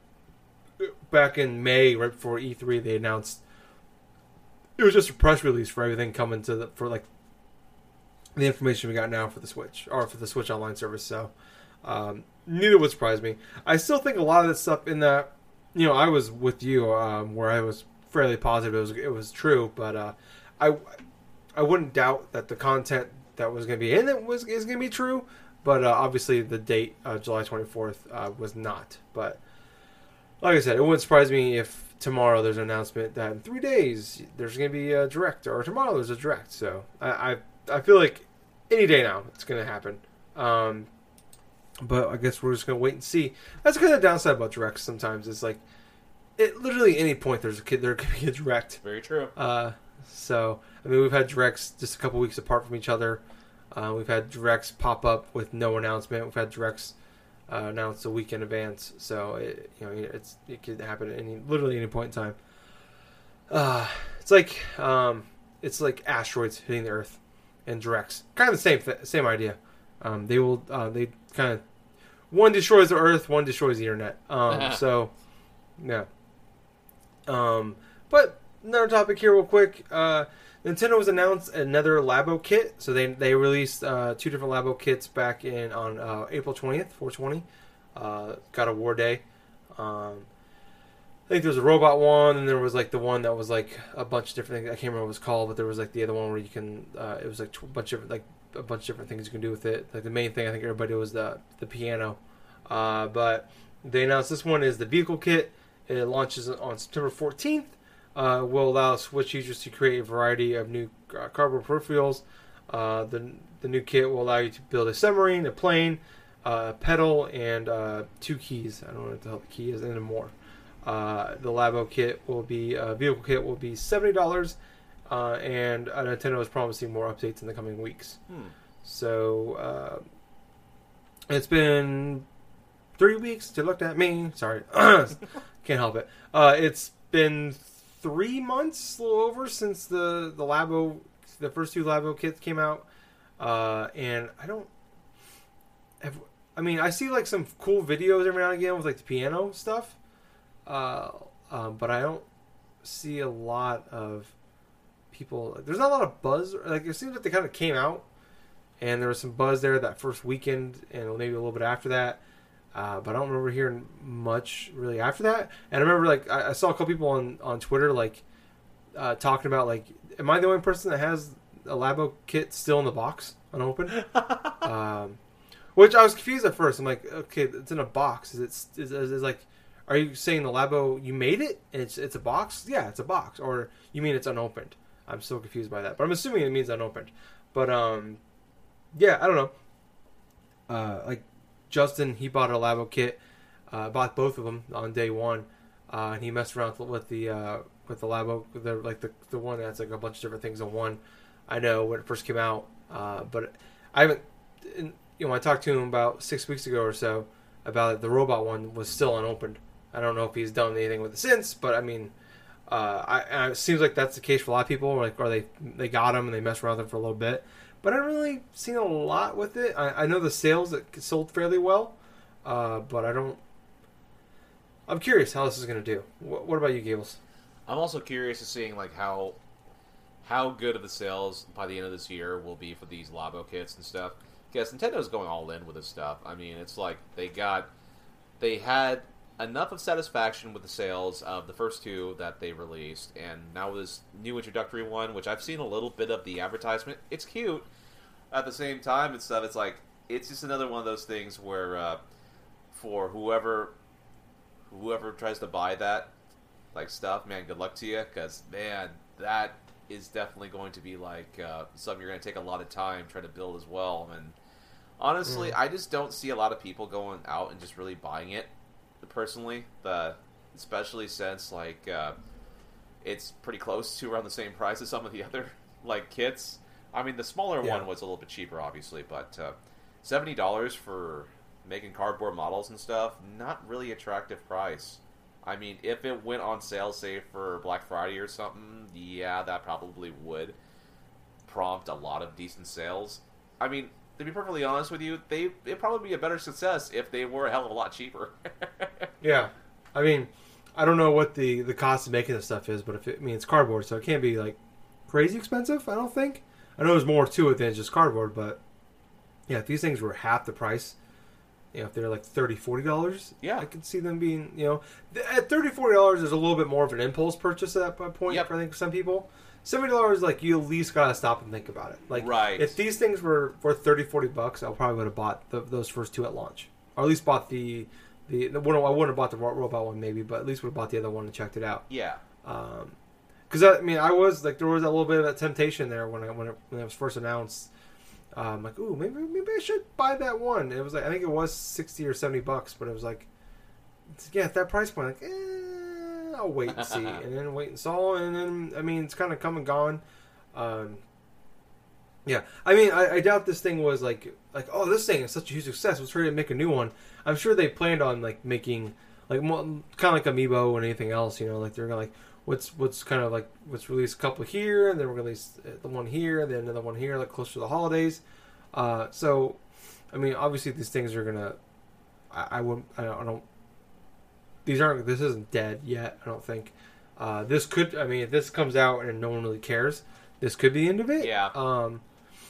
back in May, right before E3, they announced it was just a press release for everything coming to the for like the information we got now for the Switch or for the Switch Online service. So um, neither would surprise me. I still think a lot of this stuff in that you know I was with you um, where I was fairly positive it was it was true, but uh, I I wouldn't doubt that the content that was going to be in it was is going to be true. But uh, obviously, the date uh, July twenty fourth uh, was not. But like I said, it wouldn't surprise me if tomorrow there's an announcement that in three days there's going to be a direct, or tomorrow there's a direct. So I I, I feel like any day now it's going to happen. Um, but I guess we're just going to wait and see. That's kind of the downside about directs. Sometimes it's like, it literally any point there's a kid there could be a direct. Very true. Uh, so I mean, we've had directs just a couple weeks apart from each other. Uh, we've had directs pop up with no announcement. We've had directs uh, announced a week in advance. So it, you know, it's it could happen at any literally any point in time. Uh, it's like um, it's like asteroids hitting the Earth and directs. Kind of the same th- same idea. Um, they will uh, they kind of one destroys the Earth, one destroys the internet. Um, <laughs> so yeah. Um, but another topic here, real quick. Uh, Nintendo has announced another Labo kit. So they they released uh, two different Labo kits back in on uh, April twentieth, four twenty. Uh, God of War Day. Um, I think there was a robot one, and there was like the one that was like a bunch of different things. I can't remember what it was called, but there was like the other one where you can. Uh, it was like a bunch of like a bunch of different things you can do with it. Like the main thing I think everybody was the the piano. Uh, but they announced this one is the vehicle kit. It launches on September 14th. Uh, will allow Switch users to create a variety of new uh, cardboard peripherals. Uh, the the new kit will allow you to build a submarine, a plane, uh, a pedal, and uh, two keys. I don't know what the hell the key is anymore. Uh, the Labo kit will be uh, vehicle kit will be seventy dollars, uh, and uh, Nintendo is promising more updates in the coming weeks. Hmm. So uh, it's been three weeks to look at me. Sorry, <coughs> can't help it. Uh, it's been three months, a little over, since the the Labo, the first two Labo kits came out, uh, and I don't. Have, I mean, I see like some cool videos every now and again with like the piano stuff, uh, um, but I don't see a lot of people. There's not a lot of buzz. Like it seems like they kind of came out, and there was some buzz there that first weekend, and maybe a little bit after that. Uh, but I don't remember hearing much really after that. And I remember like I, I saw a couple people on on Twitter like uh, talking about like, am I the only person that has a Labo kit still in the box unopened? <laughs> um, which I was confused at first. I'm like, okay, it's in a box. Is it is, is, is like, are you saying the Labo you made it and it's it's a box? Yeah, it's a box. Or you mean it's unopened? I'm so confused by that. But I'm assuming it means unopened. But um, yeah, I don't know. Uh, like Justin, he bought a Labo kit, uh, bought both of them on day one, uh, and he messed around with the uh, with the Labo, the like the the one that's like a bunch of different things in one. I know when it first came out, uh, but I haven't. You know, I talked to him about six weeks ago or so about it. The robot one was still unopened, I don't know if he's done anything with it since, but I mean, uh, I, I, it seems like that's the case for a lot of people. Like, or they they got them and they messed around with him for a little bit, but I haven't really seen a lot with it. I, I know the sales that sold fairly well, uh, but I don't. I'm curious how this is going to do. What, what about you, Gables? I'm also curious to seeing like how how good of the sales by the end of this year will be for these Labo kits and stuff. Because Nintendo's going all in with this stuff. I mean, it's like they got they had enough of satisfaction with the sales of the first two that they released, and now this new introductory one, which I've seen a little bit of the advertisement. It's cute. At the same time and stuff, it's like it's just another one of those things where uh, for whoever whoever tries to buy that like stuff, man, good luck to you, because man, that is definitely going to be like uh, something you're going to take a lot of time trying to build as well. And honestly, Mm. I just don't see a lot of people going out and just really buying it. Personally, the especially since like uh, it's pretty close to around the same price as some of the <laughs> other like kits. I mean, the smaller Yeah. one was a little bit cheaper, obviously, but uh, seventy dollars for making cardboard models and stuff, not really attractive price. I mean, if it went on sale, say for Black Friday or something, yeah, that probably would prompt a lot of decent sales. I mean, to be perfectly honest with you, they it'd probably be a better success if they were a hell of a lot cheaper. <laughs> Yeah, I mean, I don't know what the the cost of making this stuff is, but if it, I mean it's cardboard, so it can't be like crazy expensive. I don't think. I know there's more to it than just cardboard, but yeah, if these things were half the price, you know, if they're like 30 40 dollars, Yeah. I could see them being, you know, at 30 40 dollars is a little bit more of an impulse purchase at that point. Yep. For, I think for some people, seventy dollars like you at least gotta stop and think about it. Like, Right. if these things were worth 30 40 bucks, I probably would have bought the, those first two at launch, or at least bought the the, the one. I wouldn't have bought the ro- robot one maybe, but at least would have bought the other one and checked it out. yeah, Um 'cause because I mean, I was like, there was a little bit of that temptation there when I when it, when it was first announced. Um, like, ooh, maybe maybe I should buy that one. It was like I think it was sixty or seventy bucks, but it was like, yeah, at that price point, like, eh, I'll wait and see, <laughs> and then wait and saw, and then I mean, it's kind of come and gone. Um, yeah, I mean, I, I doubt this thing was like like oh, this thing is such a huge success. Let's try to make a new one. I'm sure they planned on like making like kind of like Amiibo and anything else. You know, like they're gonna like what's what's kind of like what's released a couple here, and then we're gonna release uh, the one here, and then another one here, like close to the holidays. Uh, so, I mean, obviously these things are gonna. I, I wouldn't. I don't, I don't. These aren't. This isn't dead yet. I don't think. Uh, this could. I mean, if this comes out and no one really cares, this could be the end of it. Yeah. Um,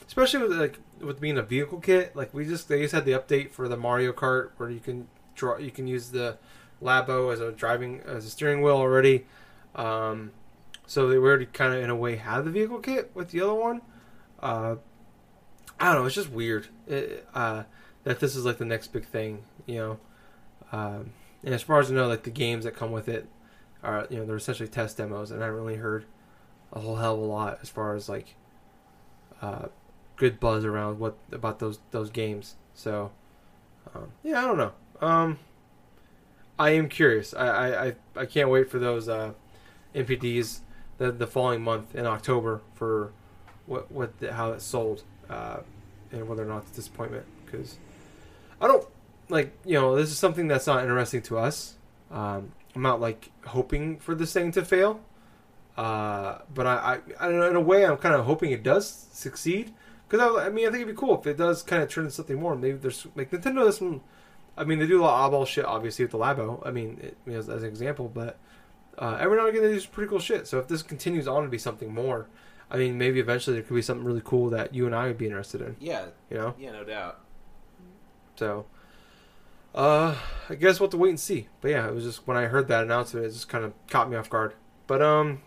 especially with like with being a vehicle kit. Like we just they just had the update for the Mario Kart where you can draw. You can use the Labo as a driving as a steering wheel already. Um, so they already kind of in a way had the vehicle kit with the other one. Uh, I don't know. It's just weird it, uh, that this is like the next big thing, you know. Um, and as far as I know, like the games that come with it are you know they're essentially test demos, and I haven't really heard a whole hell of a lot as far as like uh, good buzz around what about those those games. So um, yeah, I don't know. Um, I am curious. I, I, I, can't wait for those uh, NPDs the the following month in October for what what the, how it sold uh, and whether or not it's disappointment because I don't like you know this is something that's not interesting to us. Um, I'm not like hoping for this thing to fail, uh, but I, I, I don't know, in a way I'm kind of hoping it does succeed because I, I mean I think it'd be cool if it does kind of turn into something more. Maybe there's like Nintendo does some. I mean they do a lot of oddball shit obviously with the Labo. I mean it, as, as an example, but uh, every now and again they do some pretty cool shit. So if this continues on to be something more, I mean maybe eventually there could be something really cool that you and I would be interested in. yeah, You know. yeah, no doubt. So, uh, I guess we'll have to wait and see. But yeah, it was just when I heard that announcement, it just kind of caught me off guard. But um,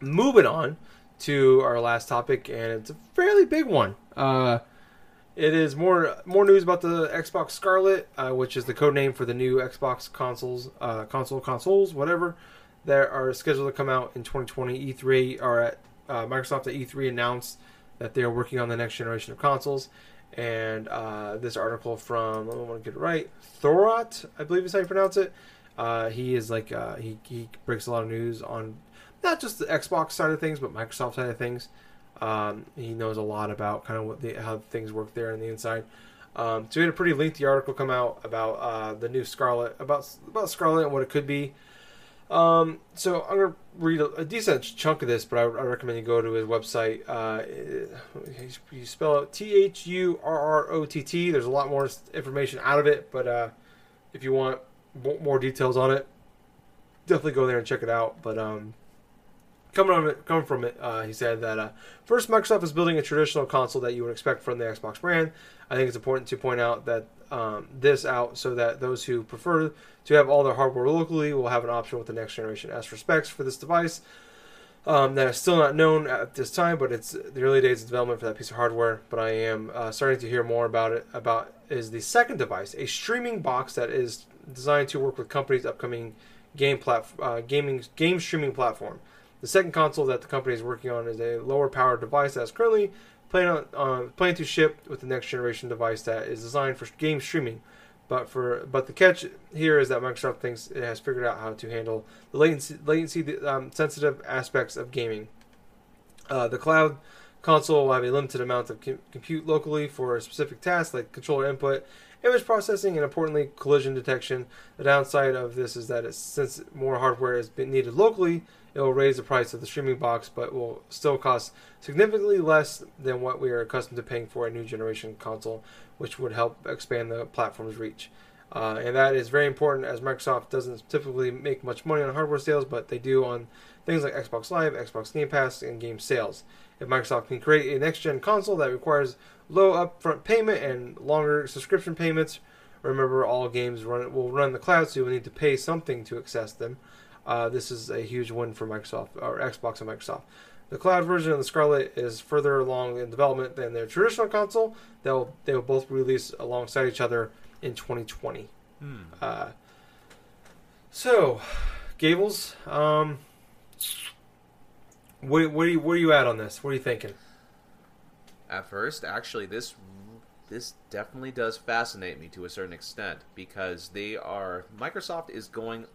moving on to our last topic, and it's a fairly big one. Uh, it is more more news about the Xbox Scarlett, uh, which is the code name for the new Xbox consoles, uh, console consoles, whatever, that are scheduled to come out in 2020. E3 are at uh, Microsoft at E3 announced that they are working on the next generation of consoles. And uh, this article from I don't want to get it right, Thurrott, I believe is how you pronounce it. Uh, he is like uh, he he breaks a lot of news on not just the Xbox side of things, but Microsoft side of things. Um, he knows a lot about kind of what the, how things work there on the inside. Um, so we had a pretty lengthy article come out about uh, the new Scarlett, about about Scarlett and what it could be. Um, so I'm gonna read a, a, decent chunk of this, but I, I, recommend you go to his website. Uh, you spell it T H U R R O T T. There's a lot more information out of it, but uh, if you want more details on it, definitely go there and check it out. But um, coming it, coming from it, uh, he said that uh, first Microsoft is building a traditional console that you would expect from the Xbox brand. I think it's important to point out that um, this out so that those who prefer to have all their hardware locally will have an option with the next generation. For specs for this device, um, that is still not known at this time, but it's the early days of development for that piece of hardware. But I am uh, starting to hear more about it. About is the second device, a streaming box that is designed to work with companies' upcoming game plat- uh, gaming game streaming platform. The second console that the company is working on is a lower power device that's currently planning, on, to ship with the next generation device that is designed for game streaming. But for but the catch here is that Microsoft thinks it has figured out how to handle the latency, latency um, sensitive aspects of gaming. Uh, the cloud console will have a limited amount of com- compute locally for specific tasks like controller input, image processing, and importantly collision detection. The downside of this is that since more hardware is needed locally, it will raise the price of the streaming box, but will still cost significantly less than what we are accustomed to paying for a new generation console, which would help expand the platform's reach. Uh, and that is very important as Microsoft doesn't typically make much money on hardware sales, but they do on things like Xbox Live, Xbox Game Pass, and game sales. If Microsoft can create a next gen console that requires low upfront payment and longer subscription payments, remember all games run will run in the cloud, so you will need to pay something to access them. Uh, this is a huge win for Microsoft or Xbox and Microsoft. The cloud version of the Scarlett is further along in development than their traditional console. They'll they will both release alongside each other in 2020. Hmm. Uh, so, Gables, um, what, what are you where are you at on this? What are you thinking? At first, actually, this this definitely does fascinate me to a certain extent because they are Microsoft is going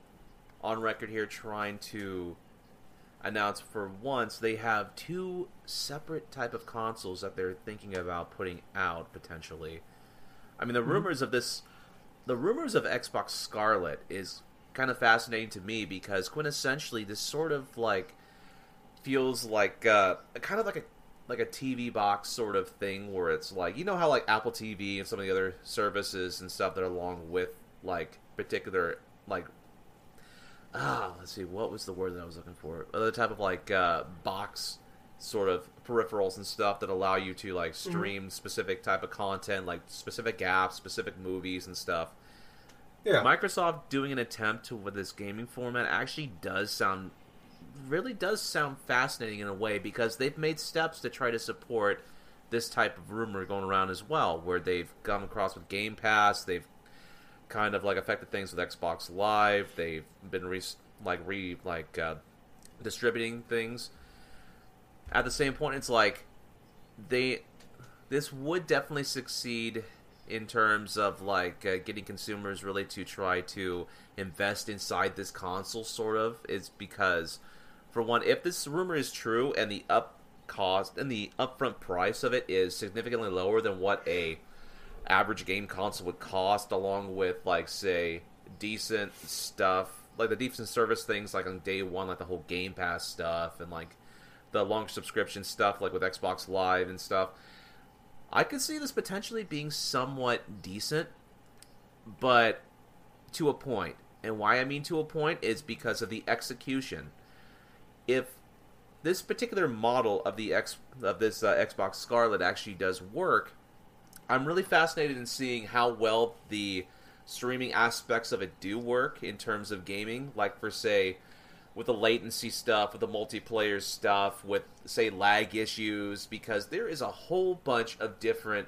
on record here trying to announce for once they have two separate type of consoles that they're thinking about putting out potentially. I mean, the mm-hmm. rumors of this, the rumors of Xbox Scarlett is kind of fascinating to me because quintessentially this sort of like feels like uh, kind of like a like a TV box sort of thing where it's like you know how like Apple TV and some of the other services and stuff that are along with like particular like ah, let's see, what was the word that I was looking for? Other type of like uh, box sort of peripherals and stuff that allow you to like mm-hmm. stream mm-hmm. specific type of content, like specific apps, specific movies and stuff. Yeah. Microsoft doing an attempt to with this gaming format actually does sound really does sound fascinating in a way because they've made steps to try to support this type of rumor going around as well, where they've come across with Game Pass, they've kind of like affected things with Xbox Live. They've been re like re like uh, distributing things. At the same point, it's like they this would definitely succeed in terms of like uh, getting consumers really to try to invest inside this console. Sort of is because for one, if this rumor is true and the up cost and the upfront price of it is significantly lower than what a average game console would cost, along with like say decent stuff, like the decent service things, like on day one, like the whole Game Pass stuff and like the long subscription stuff, like with Xbox Live and stuff. I could see this potentially being somewhat decent, but to a point. And why I mean to a point is because of the execution. If this particular model of the X of this uh, Xbox Scarlett actually does work, I'm really fascinated in seeing how well the streaming aspects of it do work in terms of gaming. Like for say, with the latency stuff, with the multiplayer stuff, with say lag issues, because there is a whole bunch of different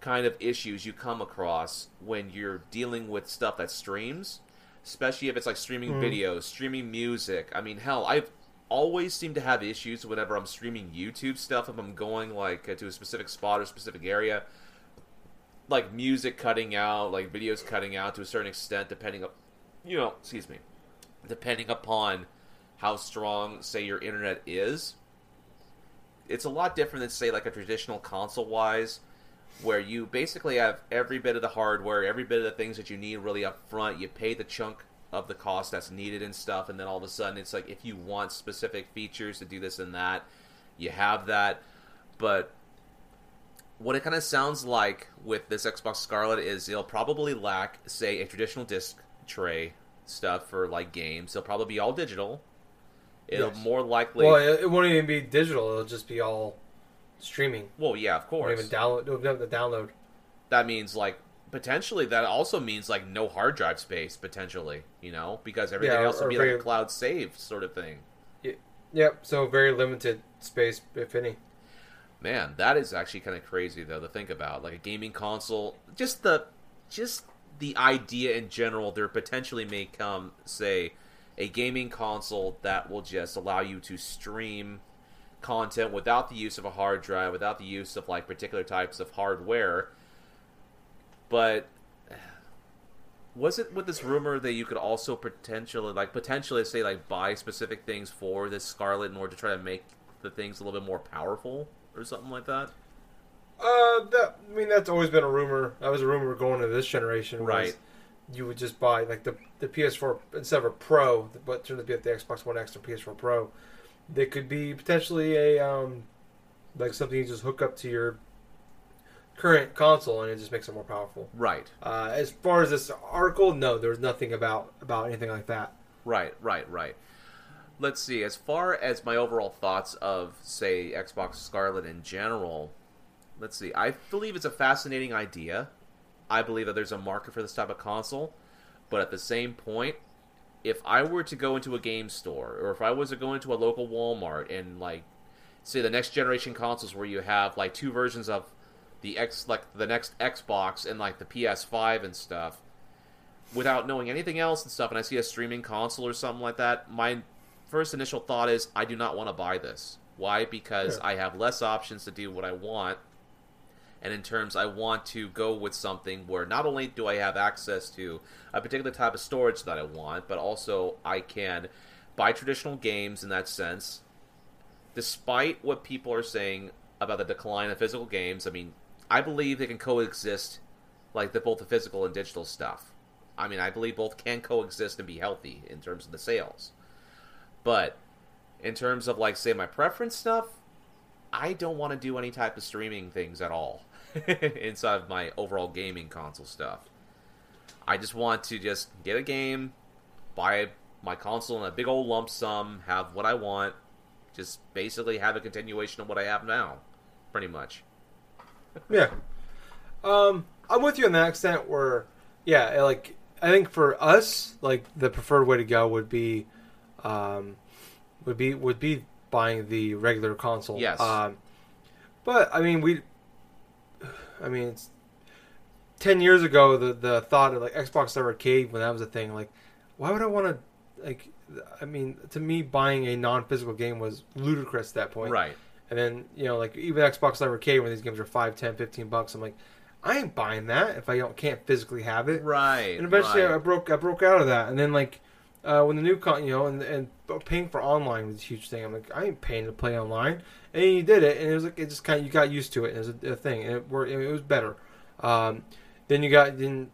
kind of issues you come across when you're dealing with stuff that streams, especially if it's like streaming mm. videos, streaming music. I mean, hell, I've always seem to have issues whenever I'm streaming YouTube stuff. If I'm going like to a specific spot or specific area, like music cutting out, like videos cutting out to a certain extent, depending on, you know, excuse me, depending upon how strong, say, your internet is. It's a lot different than say like a traditional console wise, where you basically have every bit of the hardware, every bit of the things that you need really up front. You pay the chunk of the cost that's needed and stuff, and then all of a sudden it's like if you want specific features to do this and that, you have that. But what it kind of sounds like with this Xbox Scarlett is it'll probably lack, say, a traditional disc tray stuff for like games. It'll probably be all digital. It'll Yes. more likely. Well, it, it won't even be digital. It'll just be all streaming. well, yeah, of course. even download. Don't download. that means like potentially that also means like no hard drive space potentially you know because everything Yeah, else would be like a cloud save sort of thing Yep. So very limited space, if any. man that is actually kind of crazy though to think about like a gaming console just the just the idea in general there potentially may come say a gaming console that will just allow you to stream content without the use of a hard drive without the use of like particular types of hardware but was it with this rumor that you could also potentially like potentially say like buy specific things for this Scarlett in order to try to make the things a little bit more powerful or something like that? Uh, that I mean that's always been a rumor. That was a rumor going into this generation. Right. You would just buy like the the PS4 instead of a Pro, but turn to be at the Xbox One X or PS4 Pro. They could be potentially a um, like something you just hook up to your current console and it just makes it more powerful. Right, Uh, as far as this article, no, there's nothing about about anything like that. right, right, right. Let's see. As far as my overall thoughts of, say, Xbox Scarlett in general, let's see. I believe it's a fascinating idea. I believe that there's a market for this type of console, but at the same point, if I were to go into a game store or if I was to go into a local Walmart and like say the next generation consoles where you have like two versions of the X like the next Xbox and like the PS5 and stuff without knowing anything else and stuff and I see a streaming console or something like that, my first initial thought is I do not want to buy this. Why? Because Sure. I have less options to do what I want. And in terms, I want to go with something where not only do I have access to a particular type of storage that I want, but also I can buy traditional games in that sense. Despite what people are saying about the decline of physical games, I mean, I believe they can coexist, like the both the physical and digital stuff. I mean, I believe both can coexist and be healthy in terms of the sales. But in terms of like say my preference stuff, I don't want to do any type of streaming things at all <laughs> inside of my overall gaming console stuff. I just want to just get a game, buy my console in a big old lump sum, have what I want, just basically have a continuation of what I have now, pretty much. <laughs> Yeah. Um, I'm with you on that extent where, yeah, like, I think for us, like, the preferred way to go would be, um, would be, would be buying the regular console. Yes. Um, but, I mean, we, I mean, it's 10 years ago, the, the thought of, like, Xbox Live Arcade, when that was a thing, like, why would I want to, like, I mean, to me, buying a non physical game was ludicrous at that point. Right. And then, you know, like even Xbox Live Arcade when these games are 5, 10, 15 bucks, I'm like, I ain't buying that if I don't can't physically have it. Right. And eventually I right. broke I broke out of that. And then like uh, when the new con, you know, and and paying for online was a huge thing. I'm like, I ain't paying to play online. And you did it, and it was like it just kind of you got used to it. And it was a, a thing, and it worked. It was better. Um, then you got then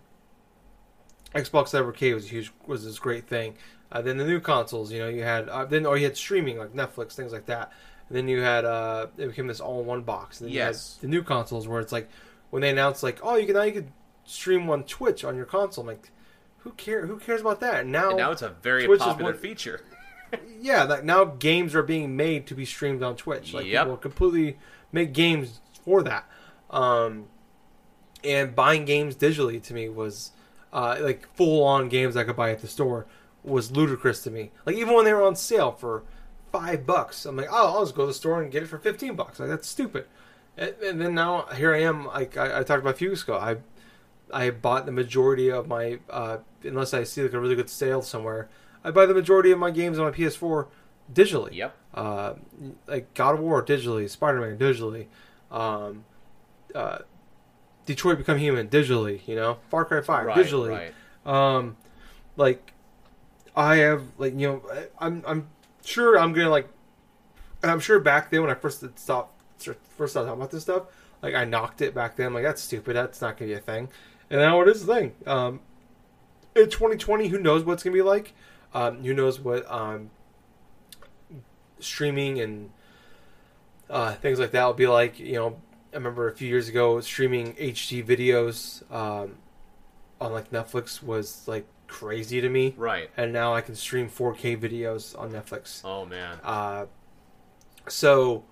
Xbox Live Arcade was a huge was this great thing. Uh, then the new consoles, you know, you had uh, then or you had streaming like Netflix, things like that. And then you had uh, it became this all in one box. And then Yes. the new consoles where it's like when they announced like, oh, you can now you could stream on Twitch on your console. I'm like, who care? Who cares about that? And now, And now it's a very Twitch popular one- feature. <laughs> yeah, like now games are being made to be streamed on Twitch. Like Yep. people completely make games for that. Um, and buying games digitally to me was uh, like full on games I could buy at the store was ludicrous to me. Like even when they were on sale for five bucks, I'm like, oh, I'll just go to the store and get it for fifteen bucks. Like that's stupid. And, and then now here I am. Like I, I talked about a few weeks ago, I I bought the majority of my uh, unless I see like a really good sale somewhere. I buy the majority of my games on my PS4 digitally. Yep. Uh, like God of War digitally, Spider Man digitally, um, uh, Detroit Become Human digitally. You know, Far Cry Five Right. digitally. Right. Um, like I have like you know I'm I'm sure I'm gonna like I'm sure back then when I first stopped first started talking about this stuff Like I knocked it back then. Like that's stupid. That's not gonna be a thing. And now it is a thing. Um, in 2020, who knows what's gonna be like? Um, who knows what um, streaming and uh, things like that will be like. You know, I remember a few years ago streaming HD videos um, on like Netflix was like crazy to me, Right. and now I can stream 4K videos on Netflix. Oh man. Uh, so,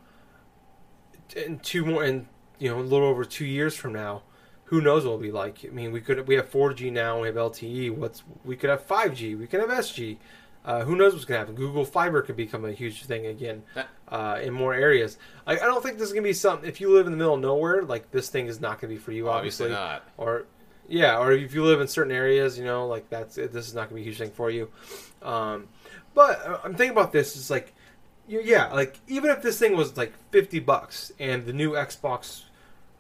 in two more, in you know, a little over two years from now, who knows what it'll be like? I mean, we could we have 4G now, we have LTE. What's we could have 5G, we could have SG. Uh, who knows what's gonna happen? Google Fiber could become a huge thing again uh, in more areas. I, I don't think this is gonna be something. If you live in the middle of nowhere, like this thing is not gonna be for you, Obviously obviously. not. Or yeah, or if you live in certain areas, you know, like that's it, this is not gonna be a huge thing for you. Um, but uh, I'm thinking about this is like, yeah, like even if this thing was like 50 bucks and the new Xbox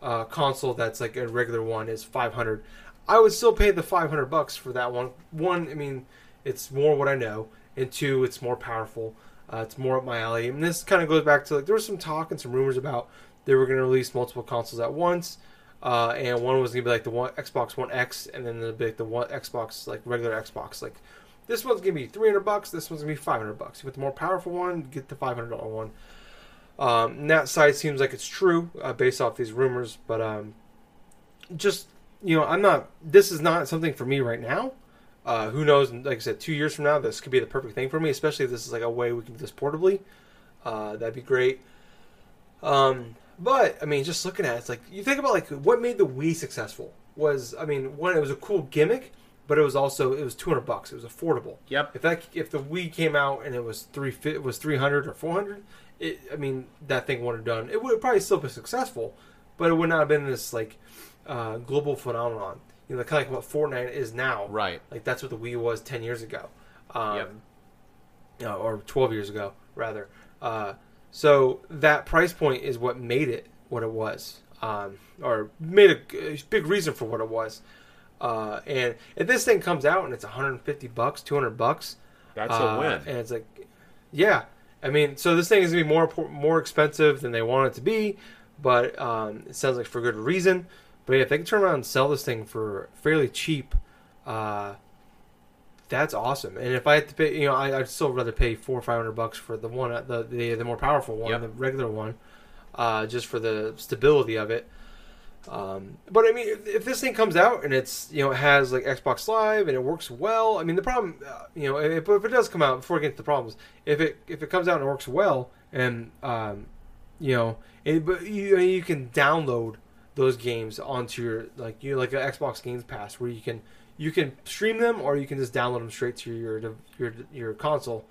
uh, console that's like a regular one is 500, I would still pay the 500 bucks for that one. One, I mean, it's more what I know, and two, it's more powerful. Uh, it's more up my alley, and this kind of goes back to like there was some talk and some rumors about they were going to release multiple consoles at once, uh, and one was to be like the one Xbox One X, and then the big the one Xbox like regular Xbox. Like this one's to be 300 bucks. This one's to be 500 bucks. You get the more powerful one, get the 500 dollar one. Um, and that side seems like it's true uh, based off these rumors, but um, just you know, I'm not. This is not something for me right now. Uh, who knows? Like I said, two years from now, this could be the perfect thing for me. Especially if this is like a way we can do this portably. Uh, that'd be great. Um, but I mean, just looking at it, it's like you think about like what made the Wii successful was I mean, one it was a cool gimmick, but it was also it was 200 bucks. It was affordable. Yep. If that if the Wii came out and it was three it was 300 or 400, it I mean that thing would have done. It would probably still be successful, but it would not have been this like uh, global phenomenon. You know, kind of like what Fortnite is now. Right. Like that's what the Wii was 10 years ago. Um, Yep. you know, or 12 years ago, rather. Uh, so that price point is what made it what it was, um, or made a, a big reason for what it was. Uh, and if this thing comes out and it's 150 bucks, 200 bucks, That's uh, a win. and it's like, yeah, I mean, so this thing is gonna be more more expensive than they want it to be, but um, it sounds like for good reason. But yeah, if they can turn around and sell this thing for fairly cheap, uh, that's awesome. And if I had to pay, you know, I, I'd still rather pay four or five hundred bucks for the one, the the, the more powerful one, Yep. the regular one, uh, just for the stability of it. Um, but I mean, if, if this thing comes out and it's you know it has like Xbox Live and it works well, I mean the problem, uh, you know, if, if it does come out before we get to the problems, if it if it comes out and it works well and um, you know, it, but you you can download those games onto your like you like an Xbox Games Pass where you can you can stream them or you can just download them straight to your your your console.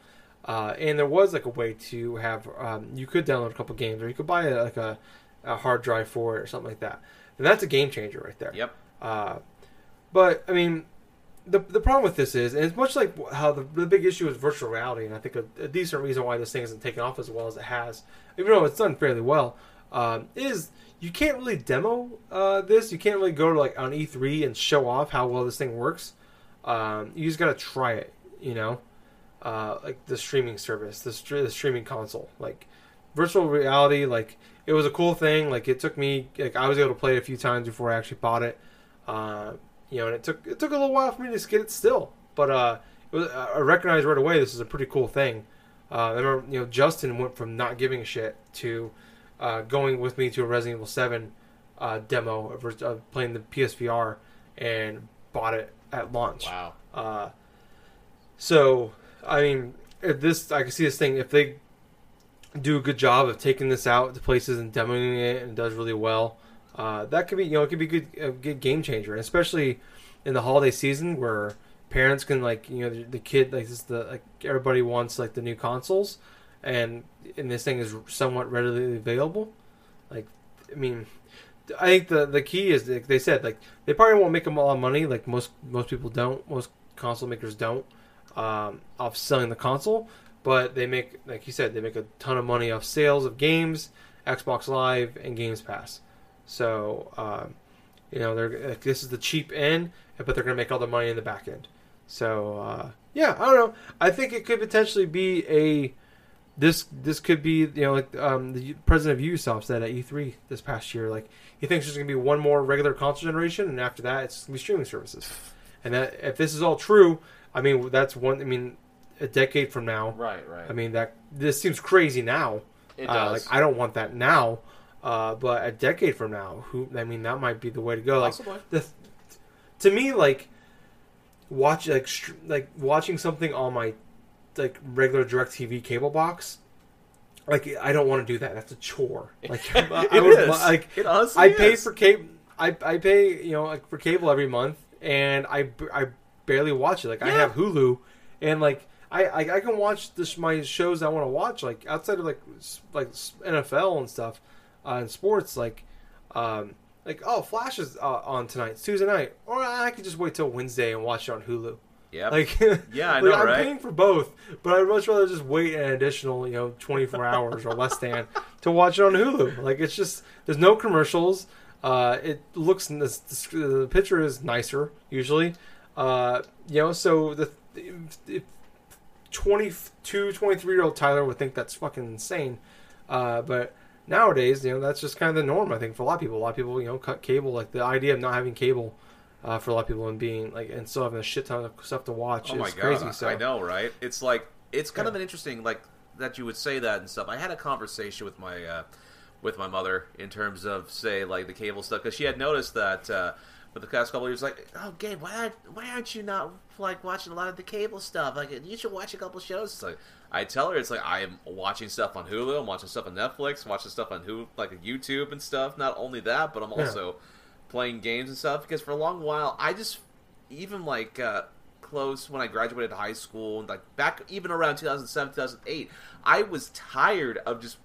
Uh, and there was like a way to have um, you could download a couple games or you could buy a, like a, a hard drive for it or something like that. And that's a game changer right there. Yep. Uh, but I mean, the the problem with this is, and it's much like how the, the big issue is virtual reality, and I think a, a decent reason why this thing isn't taken off as well as it has, even though it's done fairly well, um, is you can't really demo uh, this. You can't really go to like on E3 and show off how well this thing works. Um, you just got to try it, you know, uh, like the streaming service, the, str- the streaming console, like virtual reality, like it was a cool thing. Like it took me, like I was able to play it a few times before I actually bought it. Uh, you know, and it took it took a little while for me to get it still, but uh, it was, I recognized right away this is a pretty cool thing. Uh, I remember, you know, Justin went from not giving a shit to uh, going with me to a Resident Evil Seven uh, demo of, of playing the PSVR and bought it at launch. Wow. Uh, so, I mean, if this I can see this thing if they do a good job of taking this out to places and demoing it and it does really well. Uh, that could be you know it could be good a good game changer, and especially in the holiday season where parents can like you know the, the kid like this the like everybody wants like the new consoles, and and this thing is somewhat readily available. Like, I mean, I think the the key is like they said like they probably won't make them a lot of money like most most people don't most console makers don't um, off selling the console, but they make like you said they make a ton of money off sales of games, Xbox Live, and Games Pass. So um, you know they're like, this is the cheap end, but they're gonna make all the money in the back end. So uh, yeah, I don't know. I think it could potentially be a this this could be you know like um, the president of Ubisoft said at E3 this past year like he thinks there's going to be one more regular console generation and after that it's going to be streaming services and that if this is all true I mean that's one I mean a decade from now Right, right. I mean that this seems crazy now it uh, does. like I don't want that now uh, but a decade from now who I mean that might be the way to go like Possibly. the to me like watch like like watching something on my like regular direct tv cable box like i don't want to do that. That's a chore. <laughs> Like I, I would, like It honestly i pay is. for cable I, I pay you know like for cable every month and i i barely watch it. Like i have hulu and like I, I, I can watch this my shows I want to watch like outside of like like NFL and stuff uh, and sports like um, like oh Flash is uh, on tonight Tuesday night. Or I could just wait till Wednesday and watch it on Hulu Yep. like <laughs> Yeah, I like, know, I'm right? paying for both but I'd much rather just wait an additional you know 24 <laughs> hours or less than to watch it on Hulu. Like it's just there's no commercials. Uh, it looks the, the picture is nicer usually. Uh, you know so the if 22 23 year old Tyler would think that's fucking insane. Uh, but nowadays you know that's just kind of the norm I think for a lot of people. A lot of people you know cut cable like the idea of not having cable uh, for a lot of people and being like and still having a shit ton of stuff to watch Oh is my god, crazy so I know, right? It's like it's kind Yeah. of an interesting like that you would say that and stuff. I had a conversation with my uh, with my mother in terms of say like the cable stuff because she had noticed that uh, for the past couple of years, like, oh Gabe, why why aren't you not like watching a lot of the cable stuff? Like, you should watch a couple shows. It's like I tell her, it's like I am watching stuff on Hulu, I'm watching stuff on Netflix, watching stuff on who like YouTube and stuff. Not only that, but I'm Yeah. Playing games and stuff because for a long while I just even like uh, close when I graduated high school and like back even around 2007 2008 I was tired of just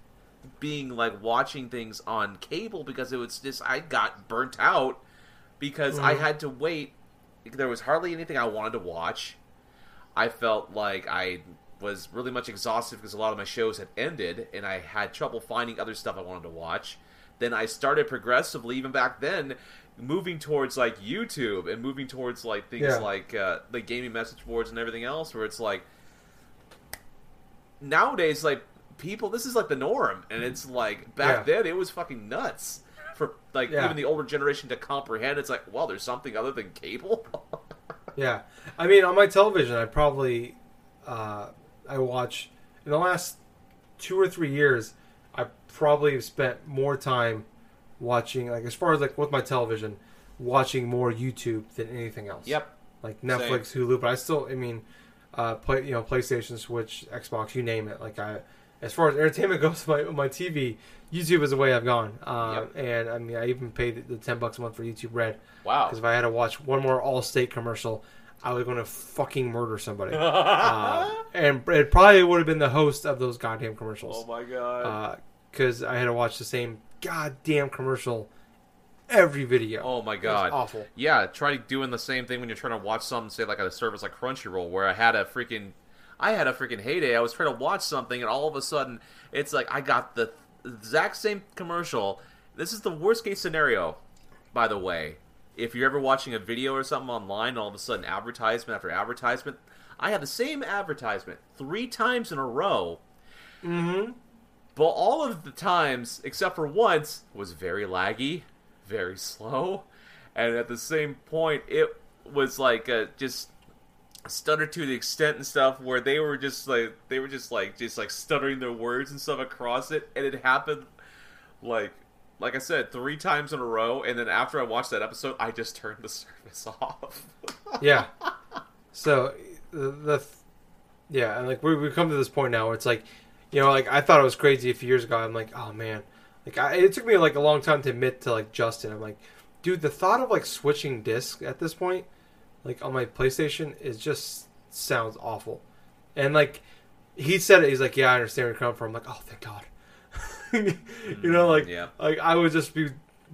being like watching things on cable because it was just I got burnt out because I Mhm. had to wait there was hardly anything I wanted to watch I felt like I was really much exhausted because a lot of my shows had ended and I had trouble finding other stuff I wanted to watch. Then I started progressively, even back then, moving towards like YouTube and moving towards like things Yeah. like uh, the gaming message boards and everything else, where it's like nowadays, like people, this is like the norm, and it's like back Yeah. then it was fucking nuts for like Yeah. even the older generation to comprehend. It's like, well, there's something other than cable. <laughs> Yeah, I mean, on my television, I probably uh, I watch in the last two or three years. I probably have spent more time watching, like as far as like with my television, watching more YouTube than anything else. yep. like Netflix, Hulu, but I still, I mean, uh, play you know PlayStation, Switch, Xbox, you name it. Like I, as far as entertainment <laughs> goes, my my TV, YouTube is the way I've gone. Uh, And I mean, I even paid the, the ten bucks a month for YouTube Red Wow. because if I had to watch one more Allstate commercial, I was going to fucking murder somebody. <laughs> uh, and it probably would have been the host of those goddamn commercials. oh my god. Because I had to watch the same goddamn commercial every video. oh my god. awful. Yeah, try doing the same thing when you're trying to watch something, say like a service like Crunchyroll, where I had a freaking, I had a freaking heyday. I was trying to watch something, and all of a sudden, it's like I got the exact same commercial. This is the worst case scenario, by the way. If you're ever watching a video or something online, all of a sudden advertisement after advertisement, I had the same advertisement three times in a row. Mm-hmm. But all of the times, except for once, was very laggy, very slow, and at the same point, it was like uh, just stuttered to the extent and stuff where they were just like they were just like just like stuttering their words and stuff across it, and it happened like like I said three times in a row, and then after I watched that episode, I just turned the <laughs> service off. Yeah. <laughs> So the, the yeah, and like we we come to this point now where it's like, you know, like I thought it was crazy a few years ago. I'm like, oh man, like I, it took me like a long time to admit to like Justin. I'm like, dude, the thought of like switching discs at this point, like on my PlayStation, is just sounds awful. And like he said it, he's like, yeah, I understand where you're coming from. I'm like, oh, thank God. <laughs> you know, like yeah. like I would just be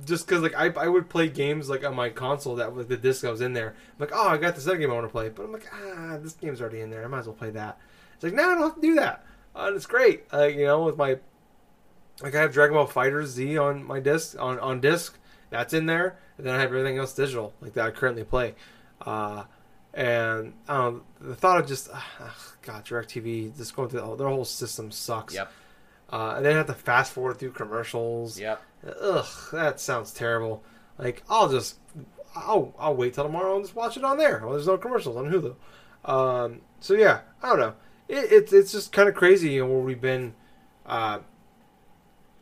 just because like I, I would play games like on my console that with the disc that was in there. I'm like, oh, I got this other game I want to play, but I'm like, ah, this game's already in there. I might as well play that. It's like, no, I don't have to do that. Uh, and it's great. Like you know, with my like I have Dragon Ball FighterZ on my disc on on disc. That's in there, and then I have everything else digital like that I currently play. Uh, and um, the thought of just uh, God, Directv just going through their whole system sucks. Yep. Uh, and then have to fast forward through commercials. Yep. Ugh, that sounds terrible. Like I'll just I'll I'll wait till tomorrow and just watch it on there. Well, there's no commercials on Hulu. Um, so yeah, I don't know. It, it's it's just kind of crazy, you know, where we've been uh,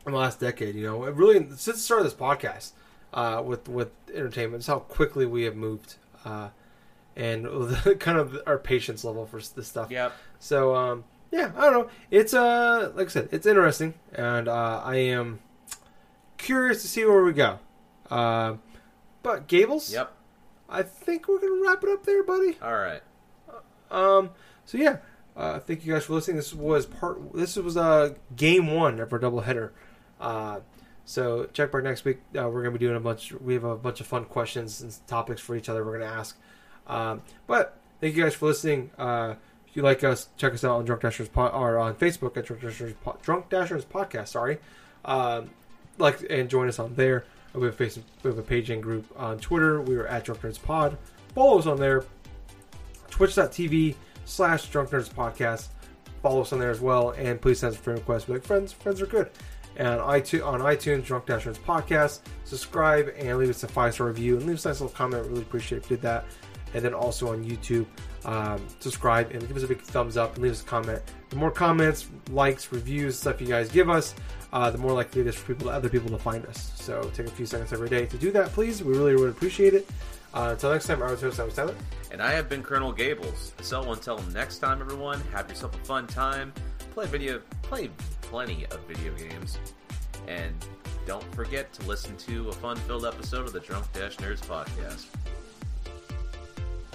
in the last decade. You know, it really since the start of this podcast uh, with with entertainment, it's how quickly we have moved, uh, and <laughs> the, kind of our patience level for this stuff. Yep. So um, yeah, I don't know. It's uh like I said, it's interesting, and uh, I am curious to see where we go. Uh, but Gables, Yep. I think we're gonna wrap it up there, buddy. All right. Um, so yeah, uh, thank you guys for listening. This was part. This was uh game one of our doubleheader. Uh, so check back next week. Uh, we're gonna be doing a bunch. We have a bunch of fun questions and topics for each other. We're gonna ask. Um, but thank you guys for listening. Uh, if you like us, check us out on Drunk Dash Nerds pod, or on Facebook at Drunk Dash Nerds, po- Drunk Dash Nerds Podcast. Sorry. Um, like and join us on there. We have a Facebook, we have a page and group on Twitter. We are at Drunk Nerds Pod. Follow us on there. Twitch.tv slash Drunk Nerds Podcast. Follow us on there as well, and please send us a friend request. Be like, friends, friends are good. And iTunes, on iTunes Drunk Dash Nerds Podcast, subscribe and leave us a five star review and leave us a nice little comment. Really appreciate if you did that. And then also on YouTube, um, subscribe and give us a big thumbs up and leave us a comment. The more comments, likes, reviews, stuff you guys give us, uh, the more likely it is for people, other people to find us. So take a few seconds every day to do that, please. We really would appreciate it. Uh, until next time, I was host, I was Tyler. And I have been Colonel Gables. So until next time, everyone, have yourself a fun time. Play video, play plenty of video games, and don't forget to listen to a fun-filled episode of the Drunk Dash Nerds podcast.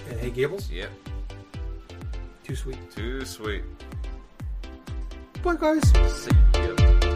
And hey, Gables, Yep, too sweet. too sweet. Bye, guys. See ya.